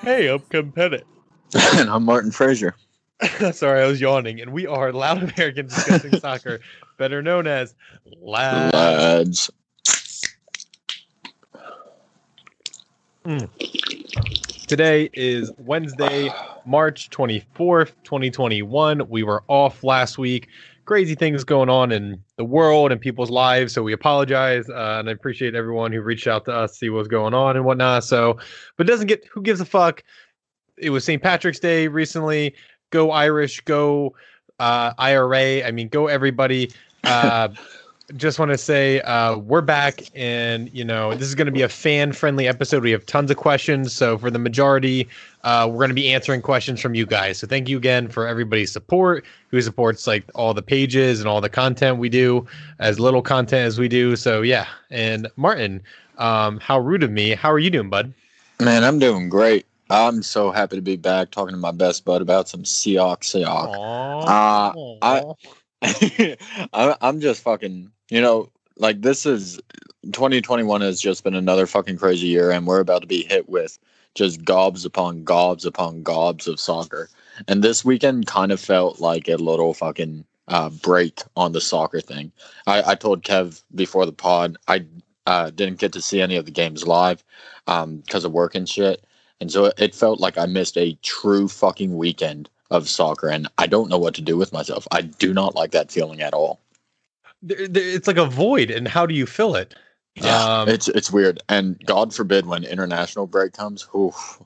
Hey, I'm Kevin Pettit. and I'm Martin Frazier. Sorry, I was yawning. And we are Loud Americans Discussing Soccer, better known as Lads. Lads. Mm. Today is Wednesday, March 24th, 2021. We were off last week. Crazy things going on in the world and people's lives. So we apologize. Uh, and I appreciate everyone who reached out to us, see what's going on and whatnot. So, but doesn't get, who gives a fuck? It was St. Patrick's Day recently. Go Irish, go uh, IRA. I mean, go everybody. Uh, just want to say uh, we're back, and you know this is going to be a fan-friendly episode. We have tons of questions, so for the majority, uh, we're going to be answering questions from you guys. So thank you again for everybody's support, who supports like all the pages and all the content we do, as little content as we do. So yeah, and Martin, um, how rude of me. How are you doing, bud? Man, I'm doing great. I'm so happy to be back talking to my best bud about some Seahawks. Seahawks. Uh, I, I, I'm just fucking, you know, like this is 2021 has just been another fucking crazy year, and we're about to be hit with just gobs upon gobs upon gobs of soccer. And this weekend kind of felt like a little fucking uh, break on the soccer thing. I, I told Kev before the pod I uh, didn't get to see any of the games live because um, of work and shit. And so it felt like I missed a true fucking weekend of soccer, and I don't know what to do with myself. I do not like that feeling at all. It's like a void, and how do you fill it? Yeah, um, it's it's weird, and God forbid when international break comes, oof,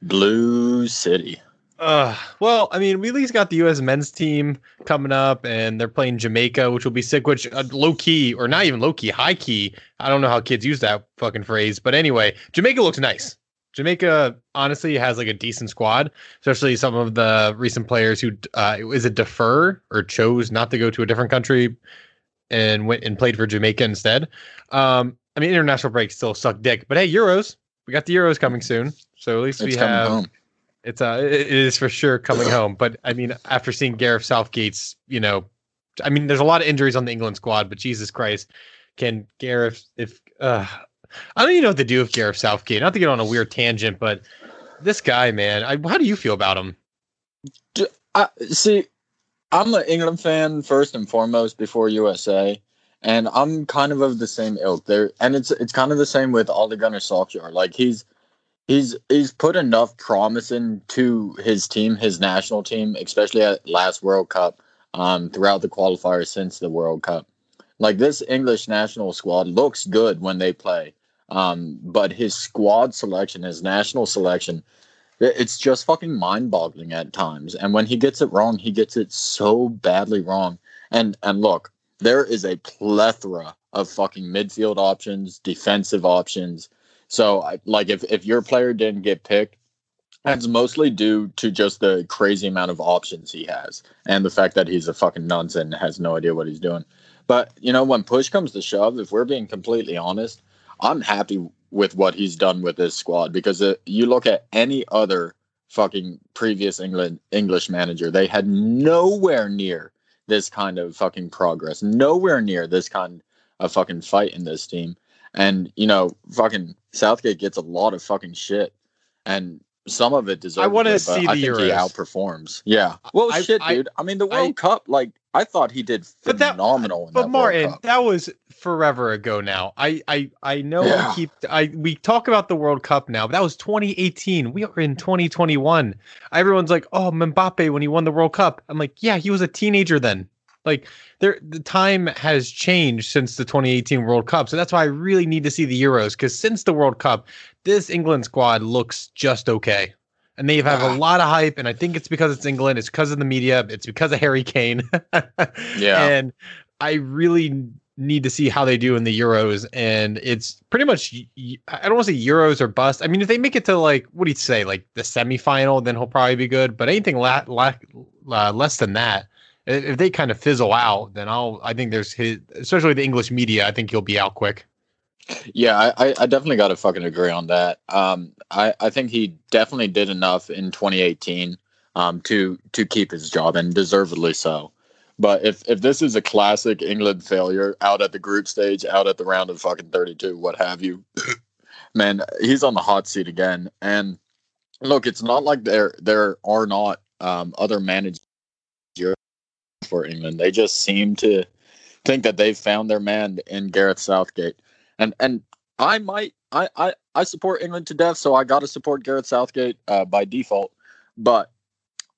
blue city. Uh, well, I mean, we at least got the U.S. men's team coming up, and they're playing Jamaica, which will be sick. Which uh, low key, or not even low key, high key. I don't know how kids use that fucking phrase, but anyway, Jamaica looks nice. Jamaica honestly has like a decent squad, especially some of the recent players who uh, is it defer or chose not to go to a different country and went and played for Jamaica instead. Um, I mean, international breaks still suck dick, but hey, Euros, we got the Euros coming soon, so at least it's we have. Home. It's uh, it is for sure coming home. But I mean, after seeing Gareth Southgate's, you know, I mean, there's a lot of injuries on the England squad, but Jesus Christ, can Gareth if uh, I don't even know what to do with Gareth Southgate. Not to get on a weird tangent, but this guy, man, I, how do you feel about him? Do, I, see, I'm an England fan first and foremost before USA, and I'm kind of of the same ilk there. And it's it's kind of the same with Ole Gunnar Solskjaer. Like he's he's he's put enough promise into his team, his national team, especially at last World Cup, um, throughout the qualifiers since the World Cup. Like this English national squad looks good when they play. Um, but his squad selection, his national selection, it's just fucking mind boggling at times. And when he gets it wrong, he gets it so badly wrong. And and look, there is a plethora of fucking midfield options, defensive options. So like if, if your player didn't get picked, that's mostly due to just the crazy amount of options he has and the fact that he's a fucking nonsense and has no idea what he's doing. But you know, when push comes to shove, if we're being completely honest, I'm happy with what he's done with his squad because uh, you look at any other fucking previous England English manager, they had nowhere near this kind of fucking progress, nowhere near this kind of fucking fight in this team. And you know, fucking Southgate gets a lot of fucking shit, and some of it deserves. I want to see the I think Euros. he outperforms. Yeah. Well, I- shit, I- dude. I mean, the World I- Cup, like I thought he did But that- phenomenal. in But that Martin, World Cup. that was forever ago now. I I I know Yeah. we keep I we talk about the World Cup now, but that was 2018. We are in 2021. Everyone's like, "Oh, Mbappe when he won the World Cup." I'm like, "Yeah, he was a teenager then." Like there the time has changed since the 2018 World Cup. So that's why I really need to see the Euros cuz since the World Cup, this England squad looks just okay. And they have a Ah. lot of hype, and I think it's because it's England. It's because of the media. It's because of Harry Kane. Yeah. And I really need to see how they do in the Euros. And it's pretty much, I don't want to say Euros or bust. I mean, if they make it to like, what do you say, like the semifinal, then he'll probably be good. But anything la- la- uh, less than that, if they kind of fizzle out, then I'll, I think there's his, especially the English media, I think he'll be out quick. Yeah, I, I- definitely got to fucking agree on that. Um, I, I think he definitely did enough in 2018 um, to to keep his job and deservedly so. But if if this is a classic England failure out at the group stage, out at the round of fucking 32, what have you, man, he's on the hot seat again. And look, it's not like there there are not um, other managers for England. They just seem to think that they've found their man in Gareth Southgate, and and I might I I, I support England to death, so I got to support Gareth Southgate uh, by default. But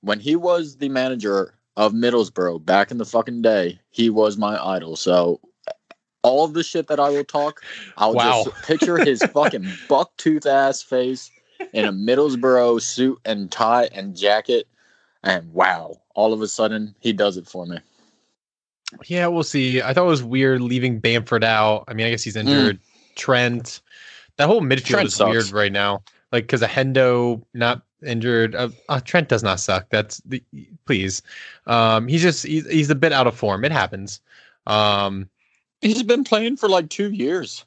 when he was the manager of Middlesbrough back in the fucking day, he was my idol. So all of the shit that I will talk, I'll Wow. just picture his fucking buck tooth ass face in a Middlesbrough suit and tie and jacket, and wow, all of a sudden he does it for me. Yeah, we'll see. I thought it was weird leaving Bamford out. I mean, I guess he's injured. Trent, that whole midfield Mm. Trent is sucks. weird right now. Like because a Hendo not injured. Uh, uh, Trent does not suck. That's the please. Um, he's just he's, he's a bit out of form. It happens. Um, He's been playing for like two years.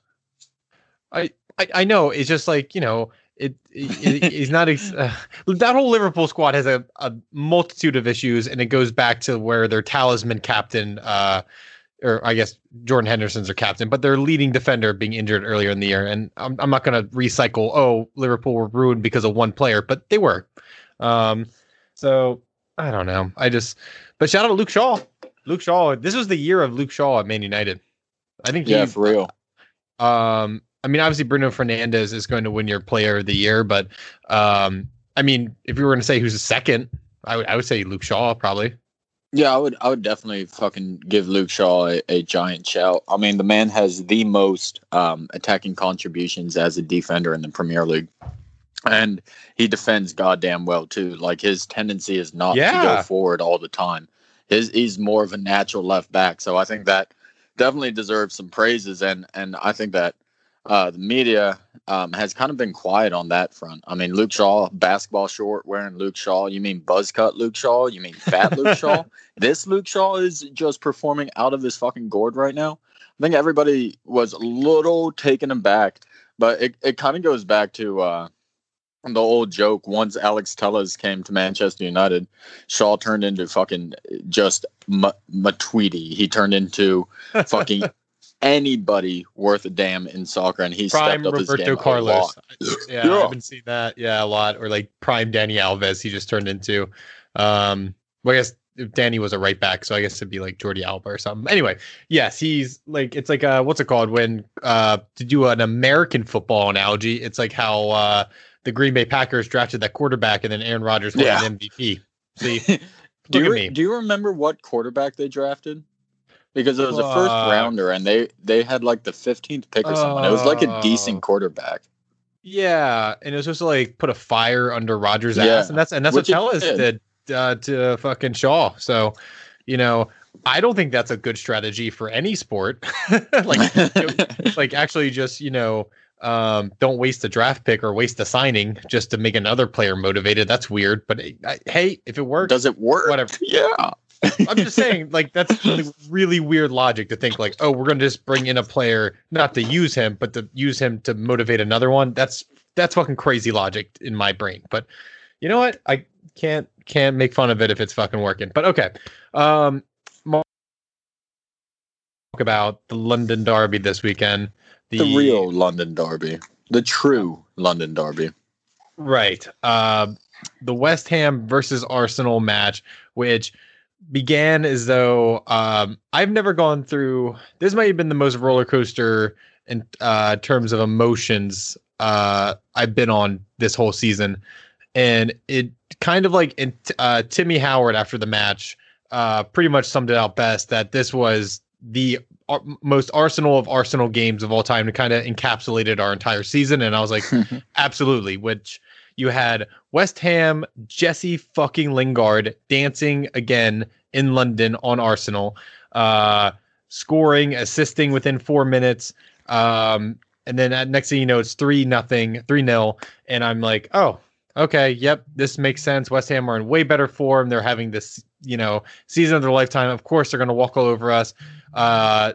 I, I know. It's just like you know. It, it he's not ex- uh, that whole Liverpool squad has a, a multitude of issues, and it goes back to where their talisman captain, uh, or I guess Jordan Henderson's their captain, but their leading defender being injured earlier in the year. And I'm I'm not going to recycle. Oh, Liverpool were ruined because of one player, but they were. Um, so I don't know. I just but shout out to Luke Shaw. Luke Shaw. This was the year of Luke Shaw at Man United. I think he, Yeah, for real. um, I mean, obviously Bruno Fernandes is going to win your Player of the Year, but um, I mean, if you were going to say who's a second, I would I would say Luke Shaw probably. Yeah, I would I would definitely fucking give Luke Shaw a, a giant shout. I mean, the man has the most um, attacking contributions as a defender in the Premier League. And he defends goddamn well too. Like his tendency is not to go forward all the time. His he's more of a natural left back. So I think that definitely deserves some praises and and I think that uh, the media um, has kind of been quiet on that front. I mean, Luke Shaw, basketball short wearing Luke Shaw. You mean buzz cut Luke Shaw? You mean fat Luke Shaw? This Luke Shaw is just performing out of his fucking gourd right now. I think everybody was a little taken aback, but it, it kind of goes back to uh, the old joke. Once Alex Telles came to Manchester United, Shaw turned into fucking just Ma- Matuidi. He turned into fucking anybody worth a damn in soccer, and he Prime stepped up his Roberto game a Carlos. lot. Yeah, Yeah. I haven't seen that. Yeah, a lot. Or like Prime Dani Alves. He just turned into. Um, well, I guess if Danny was a right back, so I guess it'd be like Jordi Alba or something. Anyway, yes, he's like it's like uh what's it called when uh to do an American football analogy, it's like how uh the Green Bay Packers drafted that quarterback and then Aaron Rodgers won Yeah. an MVP. See, do you me. do you remember what quarterback they drafted? Because it was a first rounder, and they they had like the fifteenth pick or something. It was like a Oh. decent quarterback. Yeah, and it was supposed to like put a fire under Rodgers' Yeah, ass, and that's and that's which what Telles did. did uh, to fucking Shaw. So, you know, I don't think that's a good strategy for any sport. like, like actually, just you know, um, don't waste a draft pick or waste a signing just to make another player motivated. That's weird. But I, hey, if it works, Does it work? Whatever. Yeah. I'm just saying, like that's really, really weird logic to think like, oh, we're gonna just bring in a player not to use him, but to use him to motivate another one. That's that's fucking crazy logic in my brain. But you know what? I can't can't make fun of it if it's fucking working. But okay, um, talk about the London Derby this weekend. The, real London Derby, the true London Derby. Right. Uh, the West Ham versus Arsenal match, which began as though um, I've never gone through. This might have been the most roller coaster in uh, terms of emotions uh, I've been on this whole season, and it kind of like in, uh, Timmy Howard after the match uh, pretty much summed it out best that this was the ar- most Arsenal of Arsenal games of all time to kind of encapsulated our entire season, and I was like, absolutely, which you had West Ham, Jesse fucking Lingard dancing again in London on Arsenal, uh, scoring, assisting within four minutes. Um, and then next thing you know, it's three nothing, three nil, and I'm like, oh, okay, yep, this makes sense. West Ham are in way better form. They're having this, you know, season of their lifetime. Of course, they're going to walk all over us. Uh,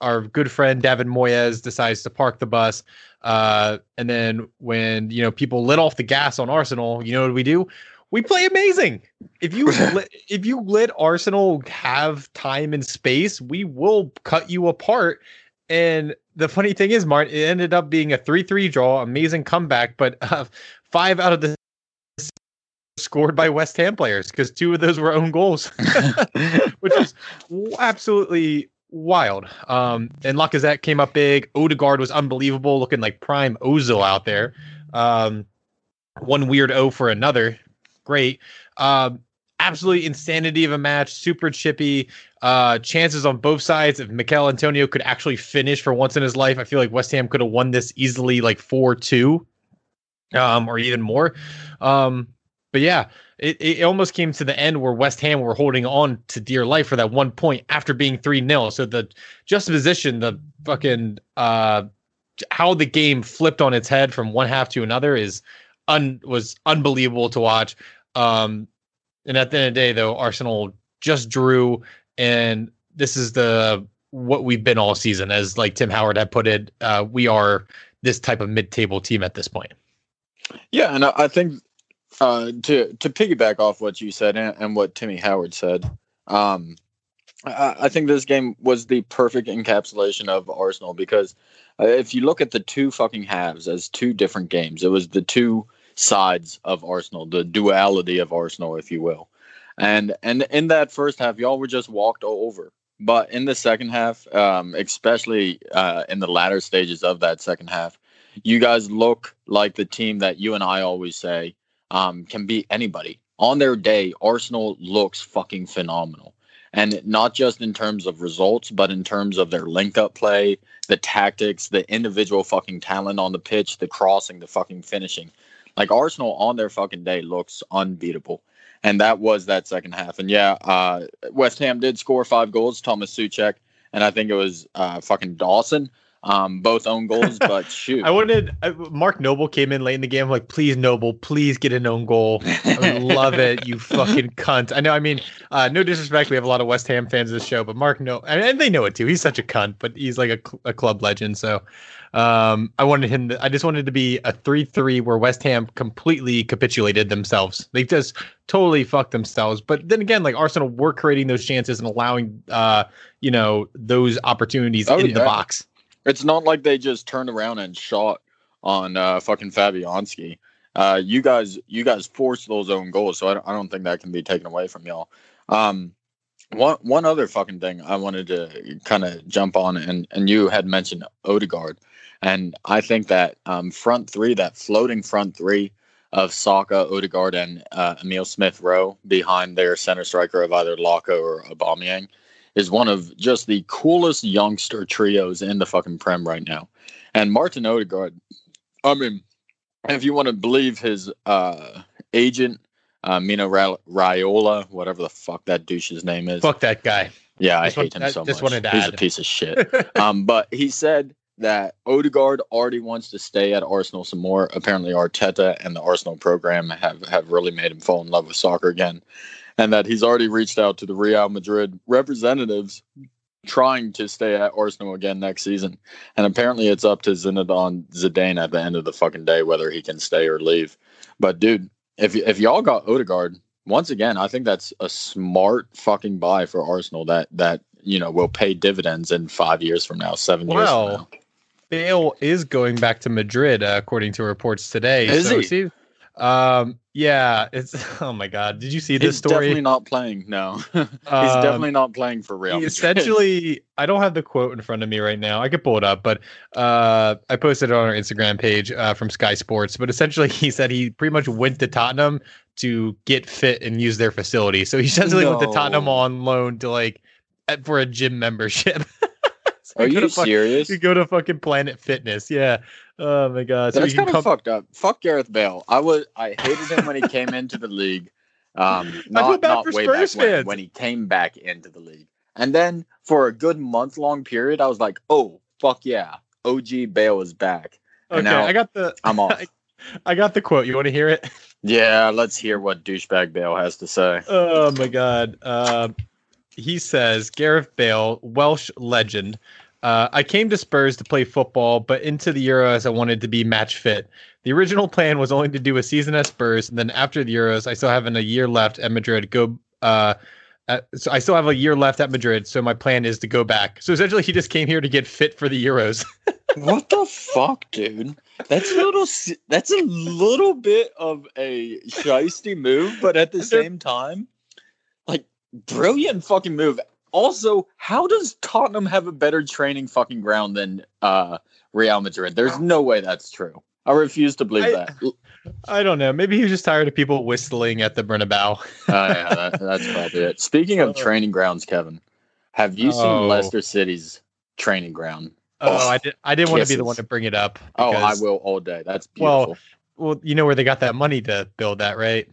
our good friend David Moyes decides to park the bus. Uh, and then when you know people lit off the gas on Arsenal, you know what we do? We play amazing. If you let, if you let Arsenal have time and space, we will cut you apart. And the funny thing is, Martin, it ended up being a three-three draw, amazing comeback. But uh, five out of the scored by West Ham players because two of those were own goals, which is absolutely wild. Um, and Lacazette came up big. Odegaard was unbelievable, looking like prime Ozil out there. Um, one weird O for another. Great. Um, absolutely insanity of a match. Super chippy. Uh, chances on both sides. If Michail Antonio could actually finish for once in his life, I feel like West Ham could have won this easily, like four two, um, or even more. Um, but yeah, it, it almost came to the end where West Ham were holding on to dear life for that one point after being 3 0. So the juxtaposition, the fucking uh how the game flipped on its head from one half to another is un was unbelievable to watch. Um and at the end of the day though, Arsenal just drew and this is the what we've been all season as like Tim Howard had put it, uh, we are this type of mid-table team at this point. Yeah, and I think uh, to to piggyback off what you said and, and what Timmy Howard said, um, I, I, think this game was the perfect encapsulation of Arsenal because uh, if you look at the two fucking halves as two different games, it was the two sides of Arsenal, the duality of Arsenal, if you will. And and in that first half, y'all were just walked over. But in the second half, um, especially uh, in the latter stages of that second half, you guys look like the team that you and I always say um, can beat anybody. On their day, Arsenal looks fucking phenomenal. And not just in terms of results, but in terms of their link up play, the tactics, the individual fucking talent on the pitch, the crossing, the fucking finishing. Like Arsenal on their fucking day looks unbeatable. And that was that second half. And yeah, uh, West Ham did score five goals, Thomas Soucek, and I think it was uh, fucking Dawson um, both own goals, but shoot. I wanted I, Mark Noble came in late in the game. I'm like, please, Noble, please get an own goal. I love it, you fucking cunt. I know. I mean, uh, no disrespect. We have a lot of West Ham fans of this show, but Mark, no, and they know it too. He's such a cunt, but he's like a, a club legend. So, um, I wanted him. To, I just wanted to be a three-three where West Ham completely capitulated themselves. They just totally fucked themselves. But then again, like Arsenal were creating those chances and allowing, uh, you know, those opportunities oh, in yeah. the box. It's not like they just turned around and shot on uh, fucking Fabianski. Uh, you guys, you guys forced those own goals, so I don't, I don't think that can be taken away from y'all. Um, one one other fucking thing I wanted to kind of jump on, and and you had mentioned Odegaard, and I think that um, front three, that floating front three of Saka, Odegaard, and uh, Emil Smith Rowe behind their center striker of either Laka or Aubameyang is one of just the coolest youngster trios in the fucking Prem right now. And Martin Odegaard, I mean, if you want to believe his uh, agent, uh, Mino Ra- Raiola, whatever the fuck that douche's name is. Fuck that guy. Yeah, just I hate him so just much. Wanted to He's add. a piece of shit. um, but he said that Odegaard already wants to stay at Arsenal some more. Apparently, Arteta and the Arsenal program have, have really made him fall in love with soccer again and that he's already reached out to the Real Madrid representatives trying to stay at Arsenal again next season. And apparently it's up to Zinedine Zidane at the end of the fucking day whether he can stay or leave. But dude, if if y'all got Odegaard, once again, I think that's a smart fucking buy for Arsenal that that you know will pay dividends in five years from now, seven well, years from now. Bale is going back to Madrid, uh, according to reports today. Is so he? Um, yeah, it's oh my god. Did you see this story? He's story? Definitely not playing. No, he's um, definitely not playing for Real. Essentially, I don't have the quote in front of me right now. I could pull it up, but uh, I posted it on our Instagram page uh, from Sky Sports. But essentially, he said he pretty much went to Tottenham to get fit and use their facility. So he essentially no. went to Tottenham on loan to like for a gym membership. so Are you serious? you go to fucking Planet Fitness, yeah. Oh my god, so that's kind of come... fucked up. Fuck Gareth Bale. I was I hated him when he came into the league. Um, not not way Spurs back when, when, he came back into the league, and then for a good month long period, I was like, oh fuck yeah, OG Bale is back. And okay, I got the. I'm off. I, I got the quote. You want to hear it? Yeah, let's hear what douchebag Bale has to say. Oh my god. Uh, he says Gareth Bale, Welsh legend, uh, I came to Spurs to play football, but into the Euros, I wanted to be match fit. The original plan was only to do a season at Spurs, and then after the Euros, I still have a year left at Madrid. Go, uh, at, so I still have a year left at Madrid. So my plan is to go back. So essentially, he just came here to get fit for the Euros. what the fuck, dude? That's a little. That's a little bit of a shisty move, but at the same time, like brilliant fucking move. Also, how does Tottenham have a better training fucking ground than uh Real Madrid? There's no way that's true. I refuse to believe I- that. Oh I don't know. Maybe he was just tired of people whistling at the Bernabeu. yeah, that, that's probably it. Speaking of Uh, training grounds, Kevin, have you Oh. seen Leicester City's training ground? Oh, Oh, I did. I didn't want to be the one to bring it up. Oh, I will all day. That's Well. Well, you know where they got that money to build that, right?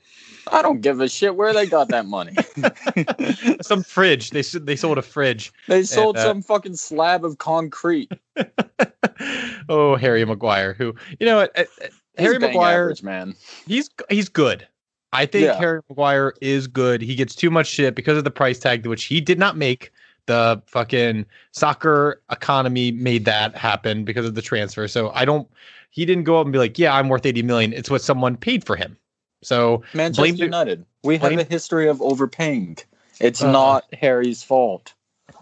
I don't give a shit where they got that money. Some fridge. They they sold a fridge. They sold uh, some fucking slab of concrete. oh, Harry Maguire, who you know what? uh, uh, Harry Maguire, average, man. he's he's good. I think Yeah. Harry Maguire is good. He gets too much shit because of the price tag, which he did not make. The fucking soccer economy made that happen because of the transfer. So I don't. He didn't go up and be like, "Yeah, I'm worth 80 million." It's what someone paid for him. So Manchester the- United. We blame- have a history of overpaying. It's Uh, not Harry's fault.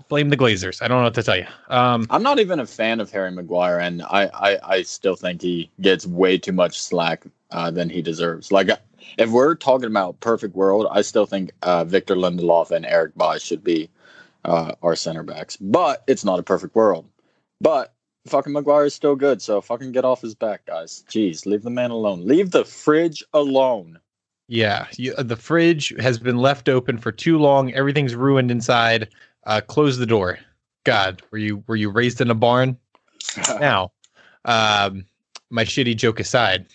blame the Glazers. I don't know what to tell you. Um, I'm not even a fan of Harry Maguire, and I, I, I still think he gets way too much slack uh, than he deserves. Like, if we're talking about perfect world, I still think uh, Victor Lindelof and Eric Bailly should be uh, our center backs. But it's not a perfect world. But fucking Maguire is still good, so fucking get off his back, guys. Jeez, leave the man alone. Leave the fridge alone. Yeah, you, uh, the fridge has been left open for too long. Everything's ruined inside. Uh, close the door. God, were you were you raised in a barn? Now, um, my shitty joke aside,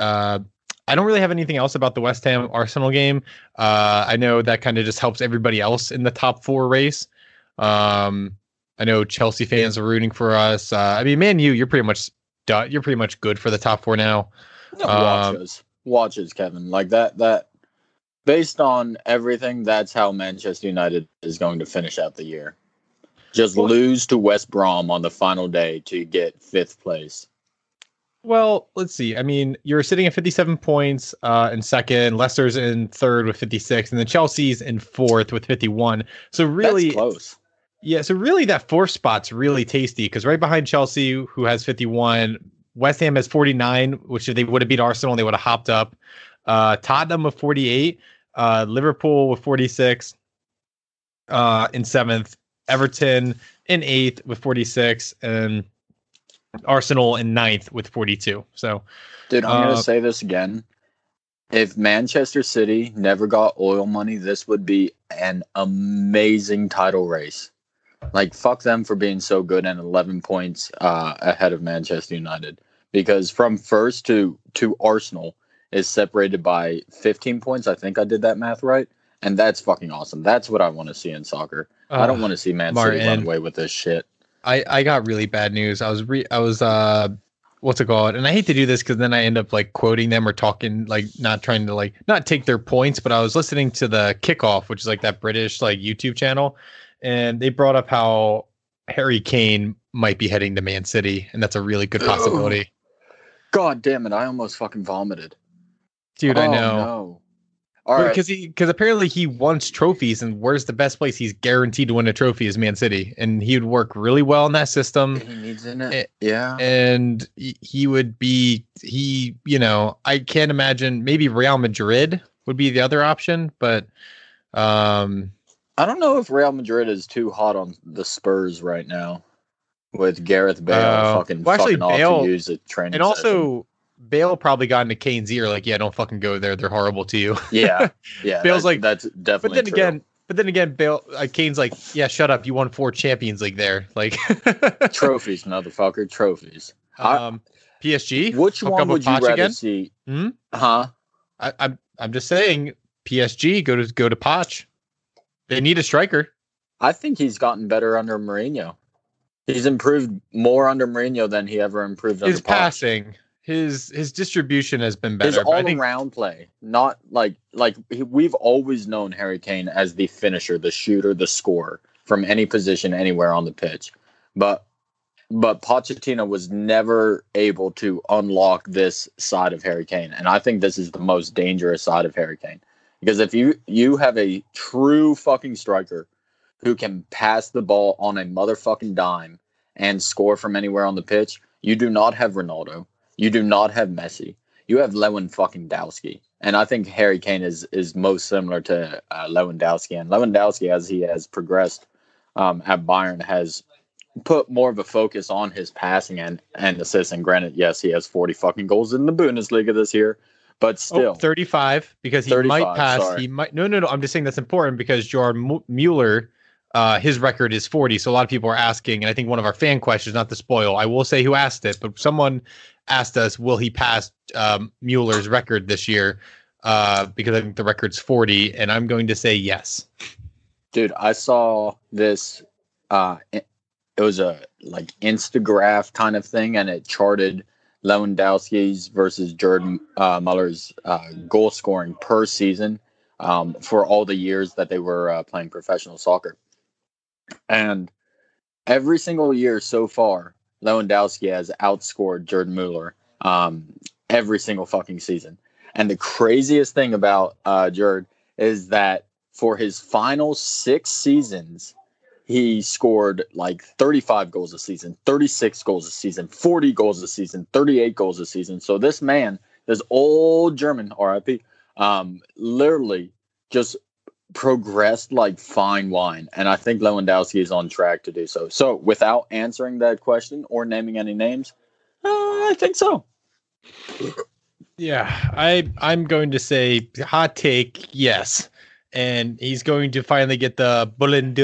uh, I don't really have anything else about the West Ham Arsenal game. Uh, I know that kind of just helps everybody else in the top four race. Um, I know Chelsea fans are rooting for us. Uh, I mean, man, you you're pretty much done. You're pretty much good for the top four now. No, Um, watches, watches, Kevin. Like that. That based on everything, that's how Manchester United is going to finish out the year. Just Well- lose to West Brom on the final day to get fifth place. Well, let's see. I mean, you're sitting at 57 points uh, in second. Leicester's in third with 56, and then Chelsea's in fourth with 51. So really, That's close. Yeah. So really, that fourth spot's really tasty because right behind Chelsea, who has 51, West Ham has 49, which if they would have beat Arsenal, they would have hopped up. Uh, Tottenham with 48, uh, Liverpool with 46, uh, in seventh, Everton in eighth with 46, and Arsenal in ninth with 42. So Dude, I'm Uh, gonna say this again. If Manchester City never got oil money, this would be an amazing title race. Like fuck them for being so good and 11 points uh, ahead of Manchester United. Because from first to to Arsenal is separated by 15 points. I think I did that math right, and that's fucking awesome. That's what I want to see in soccer. I don't uh, want to see Man City run away with this shit. I I got really bad news. I was re I was uh what's it called? And I hate to do this because then I end up like quoting them or talking like not trying to like not take their points, but I was listening to the kickoff, which is like that British like YouTube channel, and they brought up how Harry Kane might be heading to Man City, and that's a really good possibility. God damn it! I almost fucking vomited. Dude, I Oh, know. No. All right. Because he because apparently he wants trophies, and where's the best place he's guaranteed to win a trophy is Man City, and he would work really well in that system. He needs in it. Yeah. and he would be he you know i can't imagine maybe real madrid would be the other option but um I don't know if Real Madrid is too hot on the Spurs right now, with Gareth Bale Oh. fucking Well, actually, fucking off Bale- to use it training. and also bale probably got into kane's ear like yeah don't fucking go there they're horrible to you yeah, yeah. Bale's that's, like- that's definitely but then true. again but then again bale uh, kane's like yeah shut up you won four champions league there like trophies, motherfucker, trophies. I- um psg Which one would you rather again? see? Hmm? Huh? I, I'm I'm just saying PSG go to go to Poch. They need a striker. I think he's gotten better under Mourinho. He's improved more under Mourinho than he ever improved under his Poch. passing, his his distribution has been better. His all think around play, not like like he- we've always known Harry Kane as the finisher, the shooter, the scorer from any position anywhere on the pitch. But but Pochettino was never able to unlock this side of Harry Kane, and I think this is the most dangerous side of Harry Kane because if you you have a true fucking striker who can pass the ball on a motherfucking dime and score from anywhere on the pitch, You do not have Ronaldo. You do not have Messi. You have Lewin fucking Dowski. And I think Harry Kane is is most similar to uh, Lewandowski. And Lewandowski, as he has progressed um, at Bayern, has put more of a focus on his passing and and assists. And granted, yes, he has forty fucking goals in the Bundesliga this year, but Oh, still, 35 because he 35, might pass. sorry. He might. No, no, no. I'm just saying that's important because Gerard Mueller, uh, his record is 40. So a lot of people are asking, and I think one of our fan questions, not to spoil, I will say who asked it, but someone asked us, will he pass um, Mueller's record this year? Uh, because I think the record's 40, and I'm going to say yes. dude, I saw this. Uh, it it was a like Instagraph kind of thing, and it charted Lewandowski's versus Jordan uh, Muller's uh, goal scoring per season um, for all the years that they were uh, playing professional soccer. And every single year so far, Lewandowski has outscored Jordan Mueller um, every single fucking season. And the craziest thing about uh, is that for his final six seasons, he scored like 35 goals a season, 36 goals a season, 40 goals a season, 38 goals a season. So this man, this old German RIP, um, literally just progressed like fine wine. And I think Lewandowski is on track to do so. So without answering that question or naming any names, uh, I think so. Yeah, I I'm going to say hot take yes, and he's going to finally get the Ballon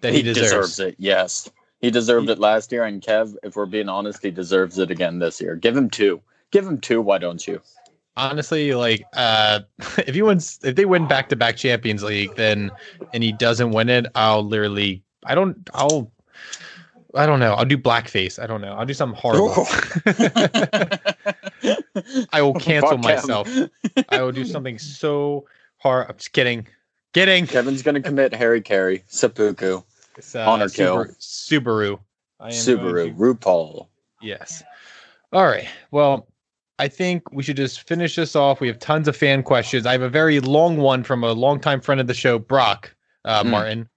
that he, deserves. it. Yes, he deserved it last year, and Kev, if we're being honest, he deserves it again this year. Give him two. Give him two. Why don't you? honestly like uh if he wins if they win back to back champions league then and he doesn't win it i'll literally i don't i'll i don't know i'll do blackface i don't know i'll do something horrible i will cancel Fuck myself i will do something so hard i'm just kidding kidding Kevin's gonna commit hara-kiri, seppuku, It's, uh, Honor kill. Subaru, Subaru. I am Subaru, to- RuPaul. Yes. All right. Well, I think we should just finish this off. We have tons of fan questions. I have a very long one from a longtime friend of the show, Brock uh, Mm. Martin.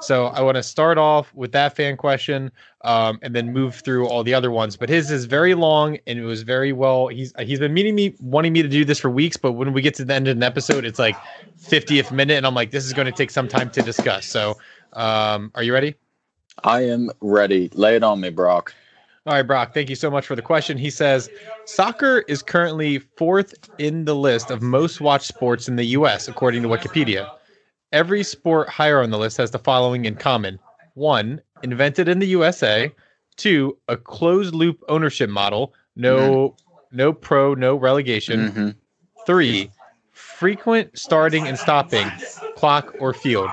So I want to start off with that fan question, um, and then move through all the other ones. But his is very long, and it was very well. He's he's been meeting me, wanting me to do this for weeks. But when we get to the end of an episode, it's like 50th minute, and I'm like, this is going to take some time to discuss. So, um, are you ready? I am ready. Lay it on me, Brock. All right, Brock, thank you so much for the question. He says soccer is currently fourth in the list of most watched sports in the US, according to Wikipedia. Every sport higher on the list has the following in common one, invented in the USA, two, a closed loop ownership model, no no pro, no relegation, Mhm. Three, frequent starting and stopping, clock or field.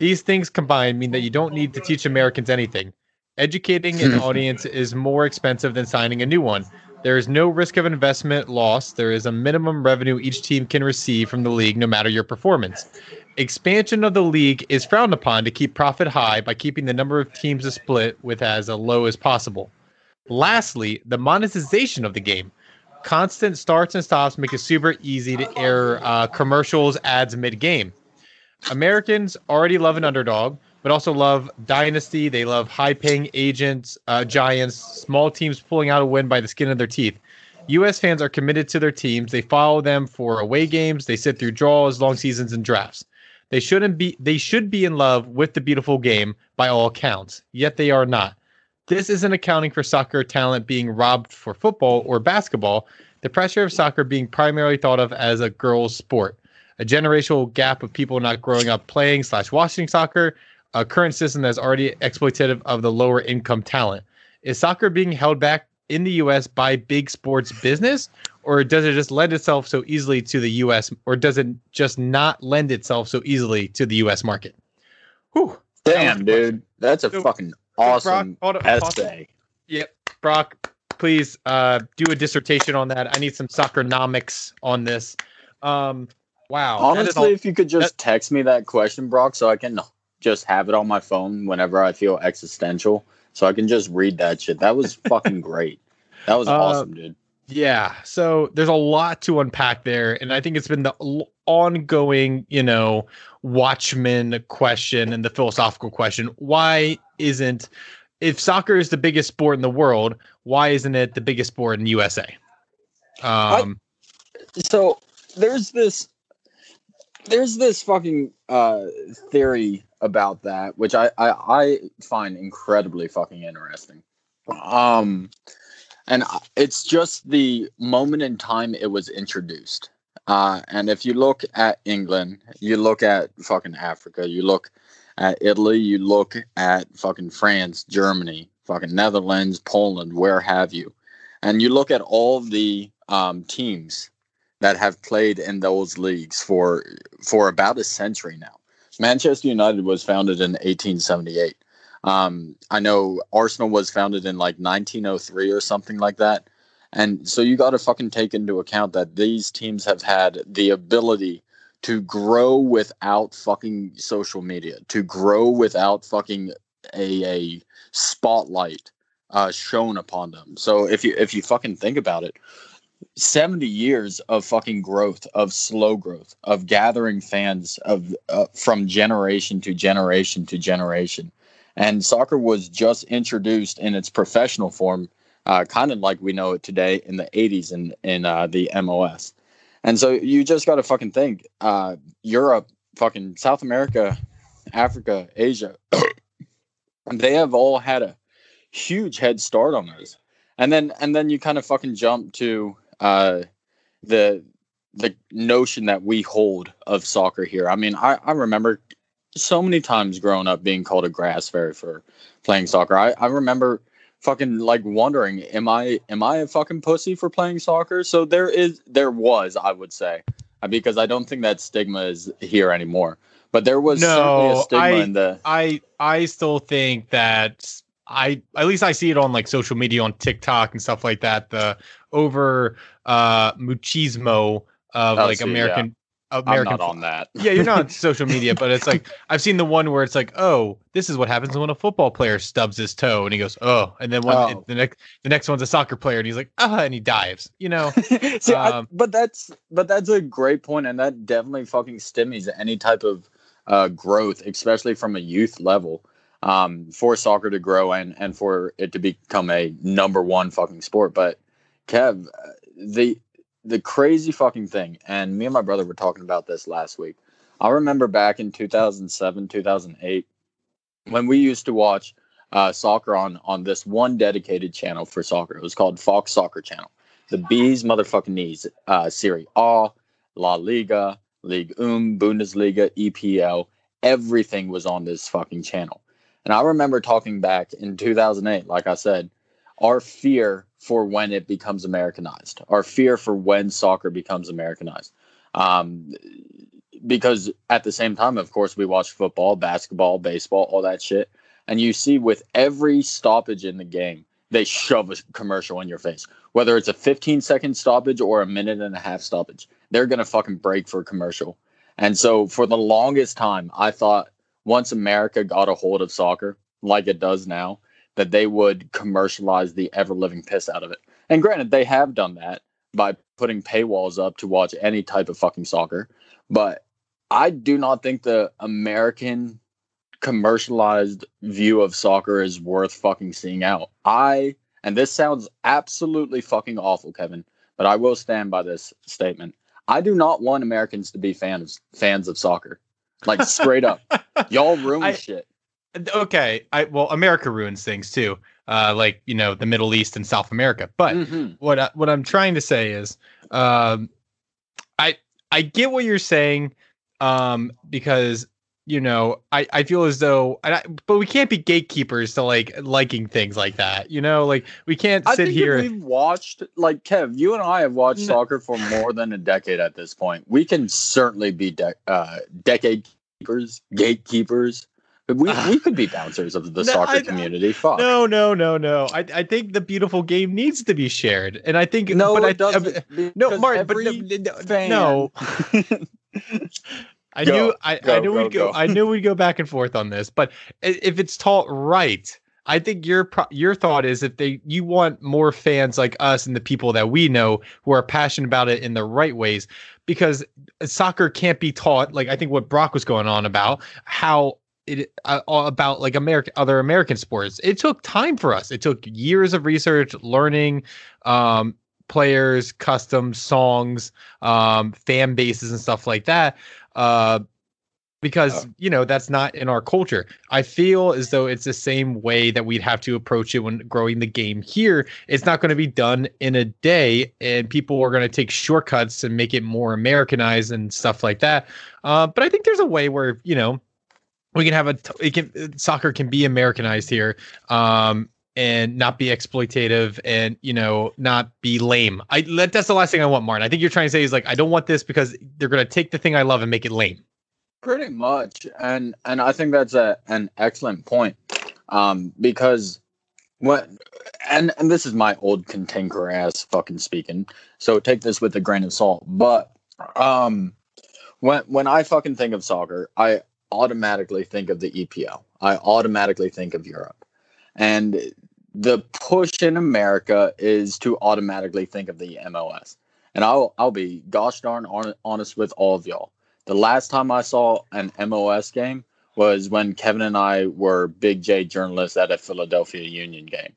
These things combined mean that you don't need to teach Americans anything. Educating an audience is more expensive than signing a new one. There is no risk of investment loss. There is a minimum revenue each team can receive from the league, no matter your performance. Expansion of the league is frowned upon to keep profit high by keeping the number of teams to split with as a low as possible. Lastly, the monetization of the game. Constant starts and stops make it super easy to air uh, commercials, ads mid game. Americans already love an underdog, but also love dynasty. They love high paying agents, uh, giants, small teams pulling out a win by the skin of their teeth. U.S. fans are committed to their teams. They follow them for away games. They sit through draws, long seasons, and drafts. They shouldn't be. They should be in love with the beautiful game by all accounts. Yet they are not. This isn't accounting for soccer talent being robbed for football or basketball. The pressure of soccer being primarily thought of as a girls' sport. A generational gap of people not growing up playing slash watching soccer. A current system that's already exploitative of the lower income talent. Is soccer being held back in the U.S. by big sports business, or does it just lend itself so easily to the U.S. or does it just not lend itself so easily to the U.S. market? Whew. Damn, dude. That's a So- fucking awesome pause. essay. Yep. Brock, please uh, do a dissertation on that. I need some soccernomics on this. Um, wow. Honestly, all- if you could just text me that question, Brock, so I can just have it on my phone whenever I feel existential, so I can just read that shit. That was fucking great. That was Uh, awesome, dude. Yeah. So there's a lot to unpack there. And I think it's been the ongoing, you know, Watchmen question and the philosophical question. Why isn't, if soccer is the biggest sport in the world, why isn't it the biggest sport in the USA? Um, I, so there's this there's this fucking uh, theory about that, which I, I, I find incredibly fucking interesting. Um, and it's just the moment in time it was introduced. Uh, and if you look at England, you look at fucking Africa, you look at Italy, you look at fucking France, Germany, fucking Netherlands, Poland, where have you, and you look at all the um, teams that have played in those leagues for for about a century now. Manchester United was founded in 1878. Um, I know Arsenal was founded in like 1903 or something like that. And so you got to fucking take into account that these teams have had the ability to grow without fucking social media, to grow without fucking a, a spotlight uh, shown upon them. So if you if you fucking think about it, 70 years of fucking growth of slow growth of gathering fans of uh, from generation to generation to generation. And soccer was just introduced in its professional form uh, kind of like we know it today in the 80s in in uh, the mos and so you just got to fucking think uh, europe fucking south america africa asia they have all had a huge head start on us and then and then you kind of fucking jump to uh, the the notion that we hold of soccer here. I mean, I, I remember so many times growing up being called a grass fairy for playing soccer. I, I remember fucking like wondering, am I am I a fucking pussy for playing soccer? So there is there was, I would say, uh, because I don't think that stigma is here anymore. But there was no, a stigma I, in the I I still think that I at least I see it on like social media on TikTok and stuff like that. The over uh machismo of Oh, like see, American I'm American not on that. yeah, you're not on social media, but it's like I've seen the one where it's like, oh, this is what happens when a football player stubs his toe, and he goes, oh, and then one Oh. the next the next one's a soccer player, and he's like, ah, and he dives. You know, See, I- Um, but that's but that's a great point, and that definitely fucking stymies any type of uh, growth, especially from a youth level, um, for soccer to grow and and for it to become a number one fucking sport. But Kev, uh, the the crazy fucking thing, and me and my brother were talking about this last week. I remember back in 2007, 2008, when we used to watch uh, soccer on on this one dedicated channel for soccer. It was called Fox Soccer Channel. The bees motherfucking knees. Uh, Serie A, La Liga, League Um, Bundesliga, EPL. Everything was on this fucking channel. And I remember talking back in 2008, like I said, our fear for when it becomes Americanized, our fear for when soccer becomes Americanized. Um, because at the same time, of course, we watch football, basketball, baseball, all that shit. And you see with every stoppage in the game, they shove a commercial in your face. Whether it's a 15 second stoppage or a minute and a half stoppage, they're going to fucking break for a commercial. And so for the longest time, I thought once America got a hold of soccer, like it does now, that they would commercialize the ever living piss out of it. And granted, they have done that by putting paywalls up to watch any type of fucking soccer. But I do not think the American commercialized view of soccer is worth fucking seeing out. I, and this sounds absolutely fucking awful, Kevin, but I will stand by this statement. I do not want Americans to be fans fans of soccer. Like straight up. Y'all ruin I- shit. Okay, I well, America ruins things too, uh, like you know the Middle East and South America. But Mhm. what I, what I'm trying to say is, um, I I get what you're saying, um, because you know I I feel as though, and I, but we can't be gatekeepers to like liking things like that. You know, like we can't sit here. we've watched like Kev, you and I have watched No. soccer for more than a decade at this point. We can certainly be de- uh, decade keepers, gatekeepers. We we could be bouncers of the No, soccer I- community. Fuck. No, no, no, no. I, I think the beautiful game needs to be shared, and I think No, but it I, doesn't. no, because Martin, but no, no, no. I Go, knew I, I knew go, we'd go, go. I knew we'd go back and forth on this, but if it's taught right, I think your pro- your thought is if they you want more fans like us and the people that we know who are passionate about it in the right ways, because soccer can't be taught like I think what Brock was going on about how it uh, about like American other American sports. It took time for us. It took years of research, learning, um, players, customs, songs, um, fan bases, and stuff like that. Uh, because you know that's not in our culture. I feel as though it's the same way that we'd have to approach it when growing the game here. It's not going to be done in a day, and people are going to take shortcuts and make it more Americanized and stuff like that. Uh, but I think there's a way where you know we can have a it can soccer can be Americanized here. Um, and not be exploitative and you know not be lame. I that's the last thing I want, Martin. I think you're trying to say is like I don't want this because they're gonna take the thing I love and make it lame. Pretty much, and and I think that's a an excellent point, um, because what and and this is my old cantanker ass fucking speaking, so take this with a grain of salt. But um, when when I fucking think of soccer, I automatically think of the EPL. I automatically think of Europe, and the push in America is to automatically think of the MLS. And I'll I'll be gosh darn honest with all of y'all the last time I saw an MLS game was when Kevin and I were Big J journalists at a Philadelphia Union game.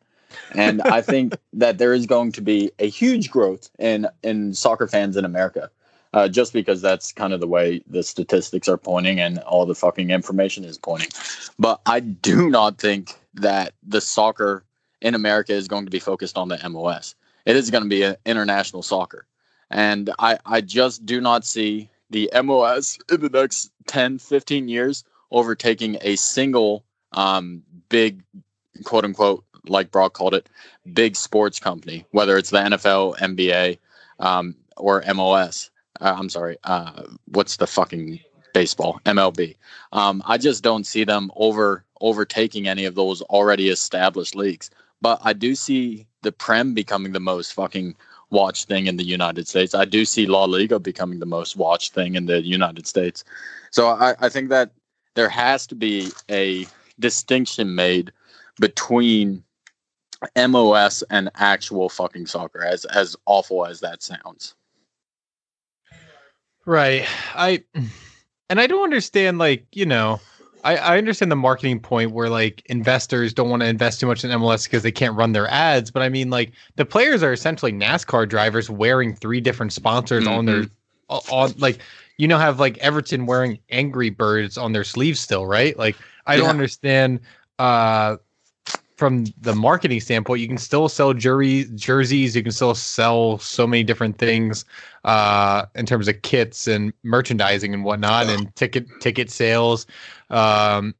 And I think that there is going to be a huge growth in in soccer fans in America. Uh, just because that's kind of the way the statistics are pointing and all the fucking information is pointing. But I do not think that the soccer in America is going to be focused on the MLS. It is going to be international soccer. And I, I just do not see the MLS in the next 10, 15 years, overtaking a single um, big, quote unquote, like Brock called it, big sports company, whether it's the NFL, NBA, um, or MLS. Uh, I'm sorry, uh, what's the fucking baseball MLB? Um, I just don't see them over overtaking any of those already established leagues. But I do see the Prem becoming the most fucking watched thing in the United States. I do see La Liga becoming the most watched thing in the United States. So I, I think that there has to be a distinction made between MLS and actual fucking soccer, as as awful as that sounds. Right. I and I don't understand like, you know, I, I understand the marketing point where like investors don't want to invest too much in MLS because they can't run their ads. But I mean, like the players are essentially NASCAR drivers wearing three different sponsors mm-hmm. on their mm-hmm. on like you know have like Everton wearing Angry Birds on their sleeves still, right? Like I don't understand uh from the marketing standpoint, you can still sell jury jerseys. You can still sell so many different things uh, in terms of kits and merchandising and whatnot, and ticket ticket sales. Um,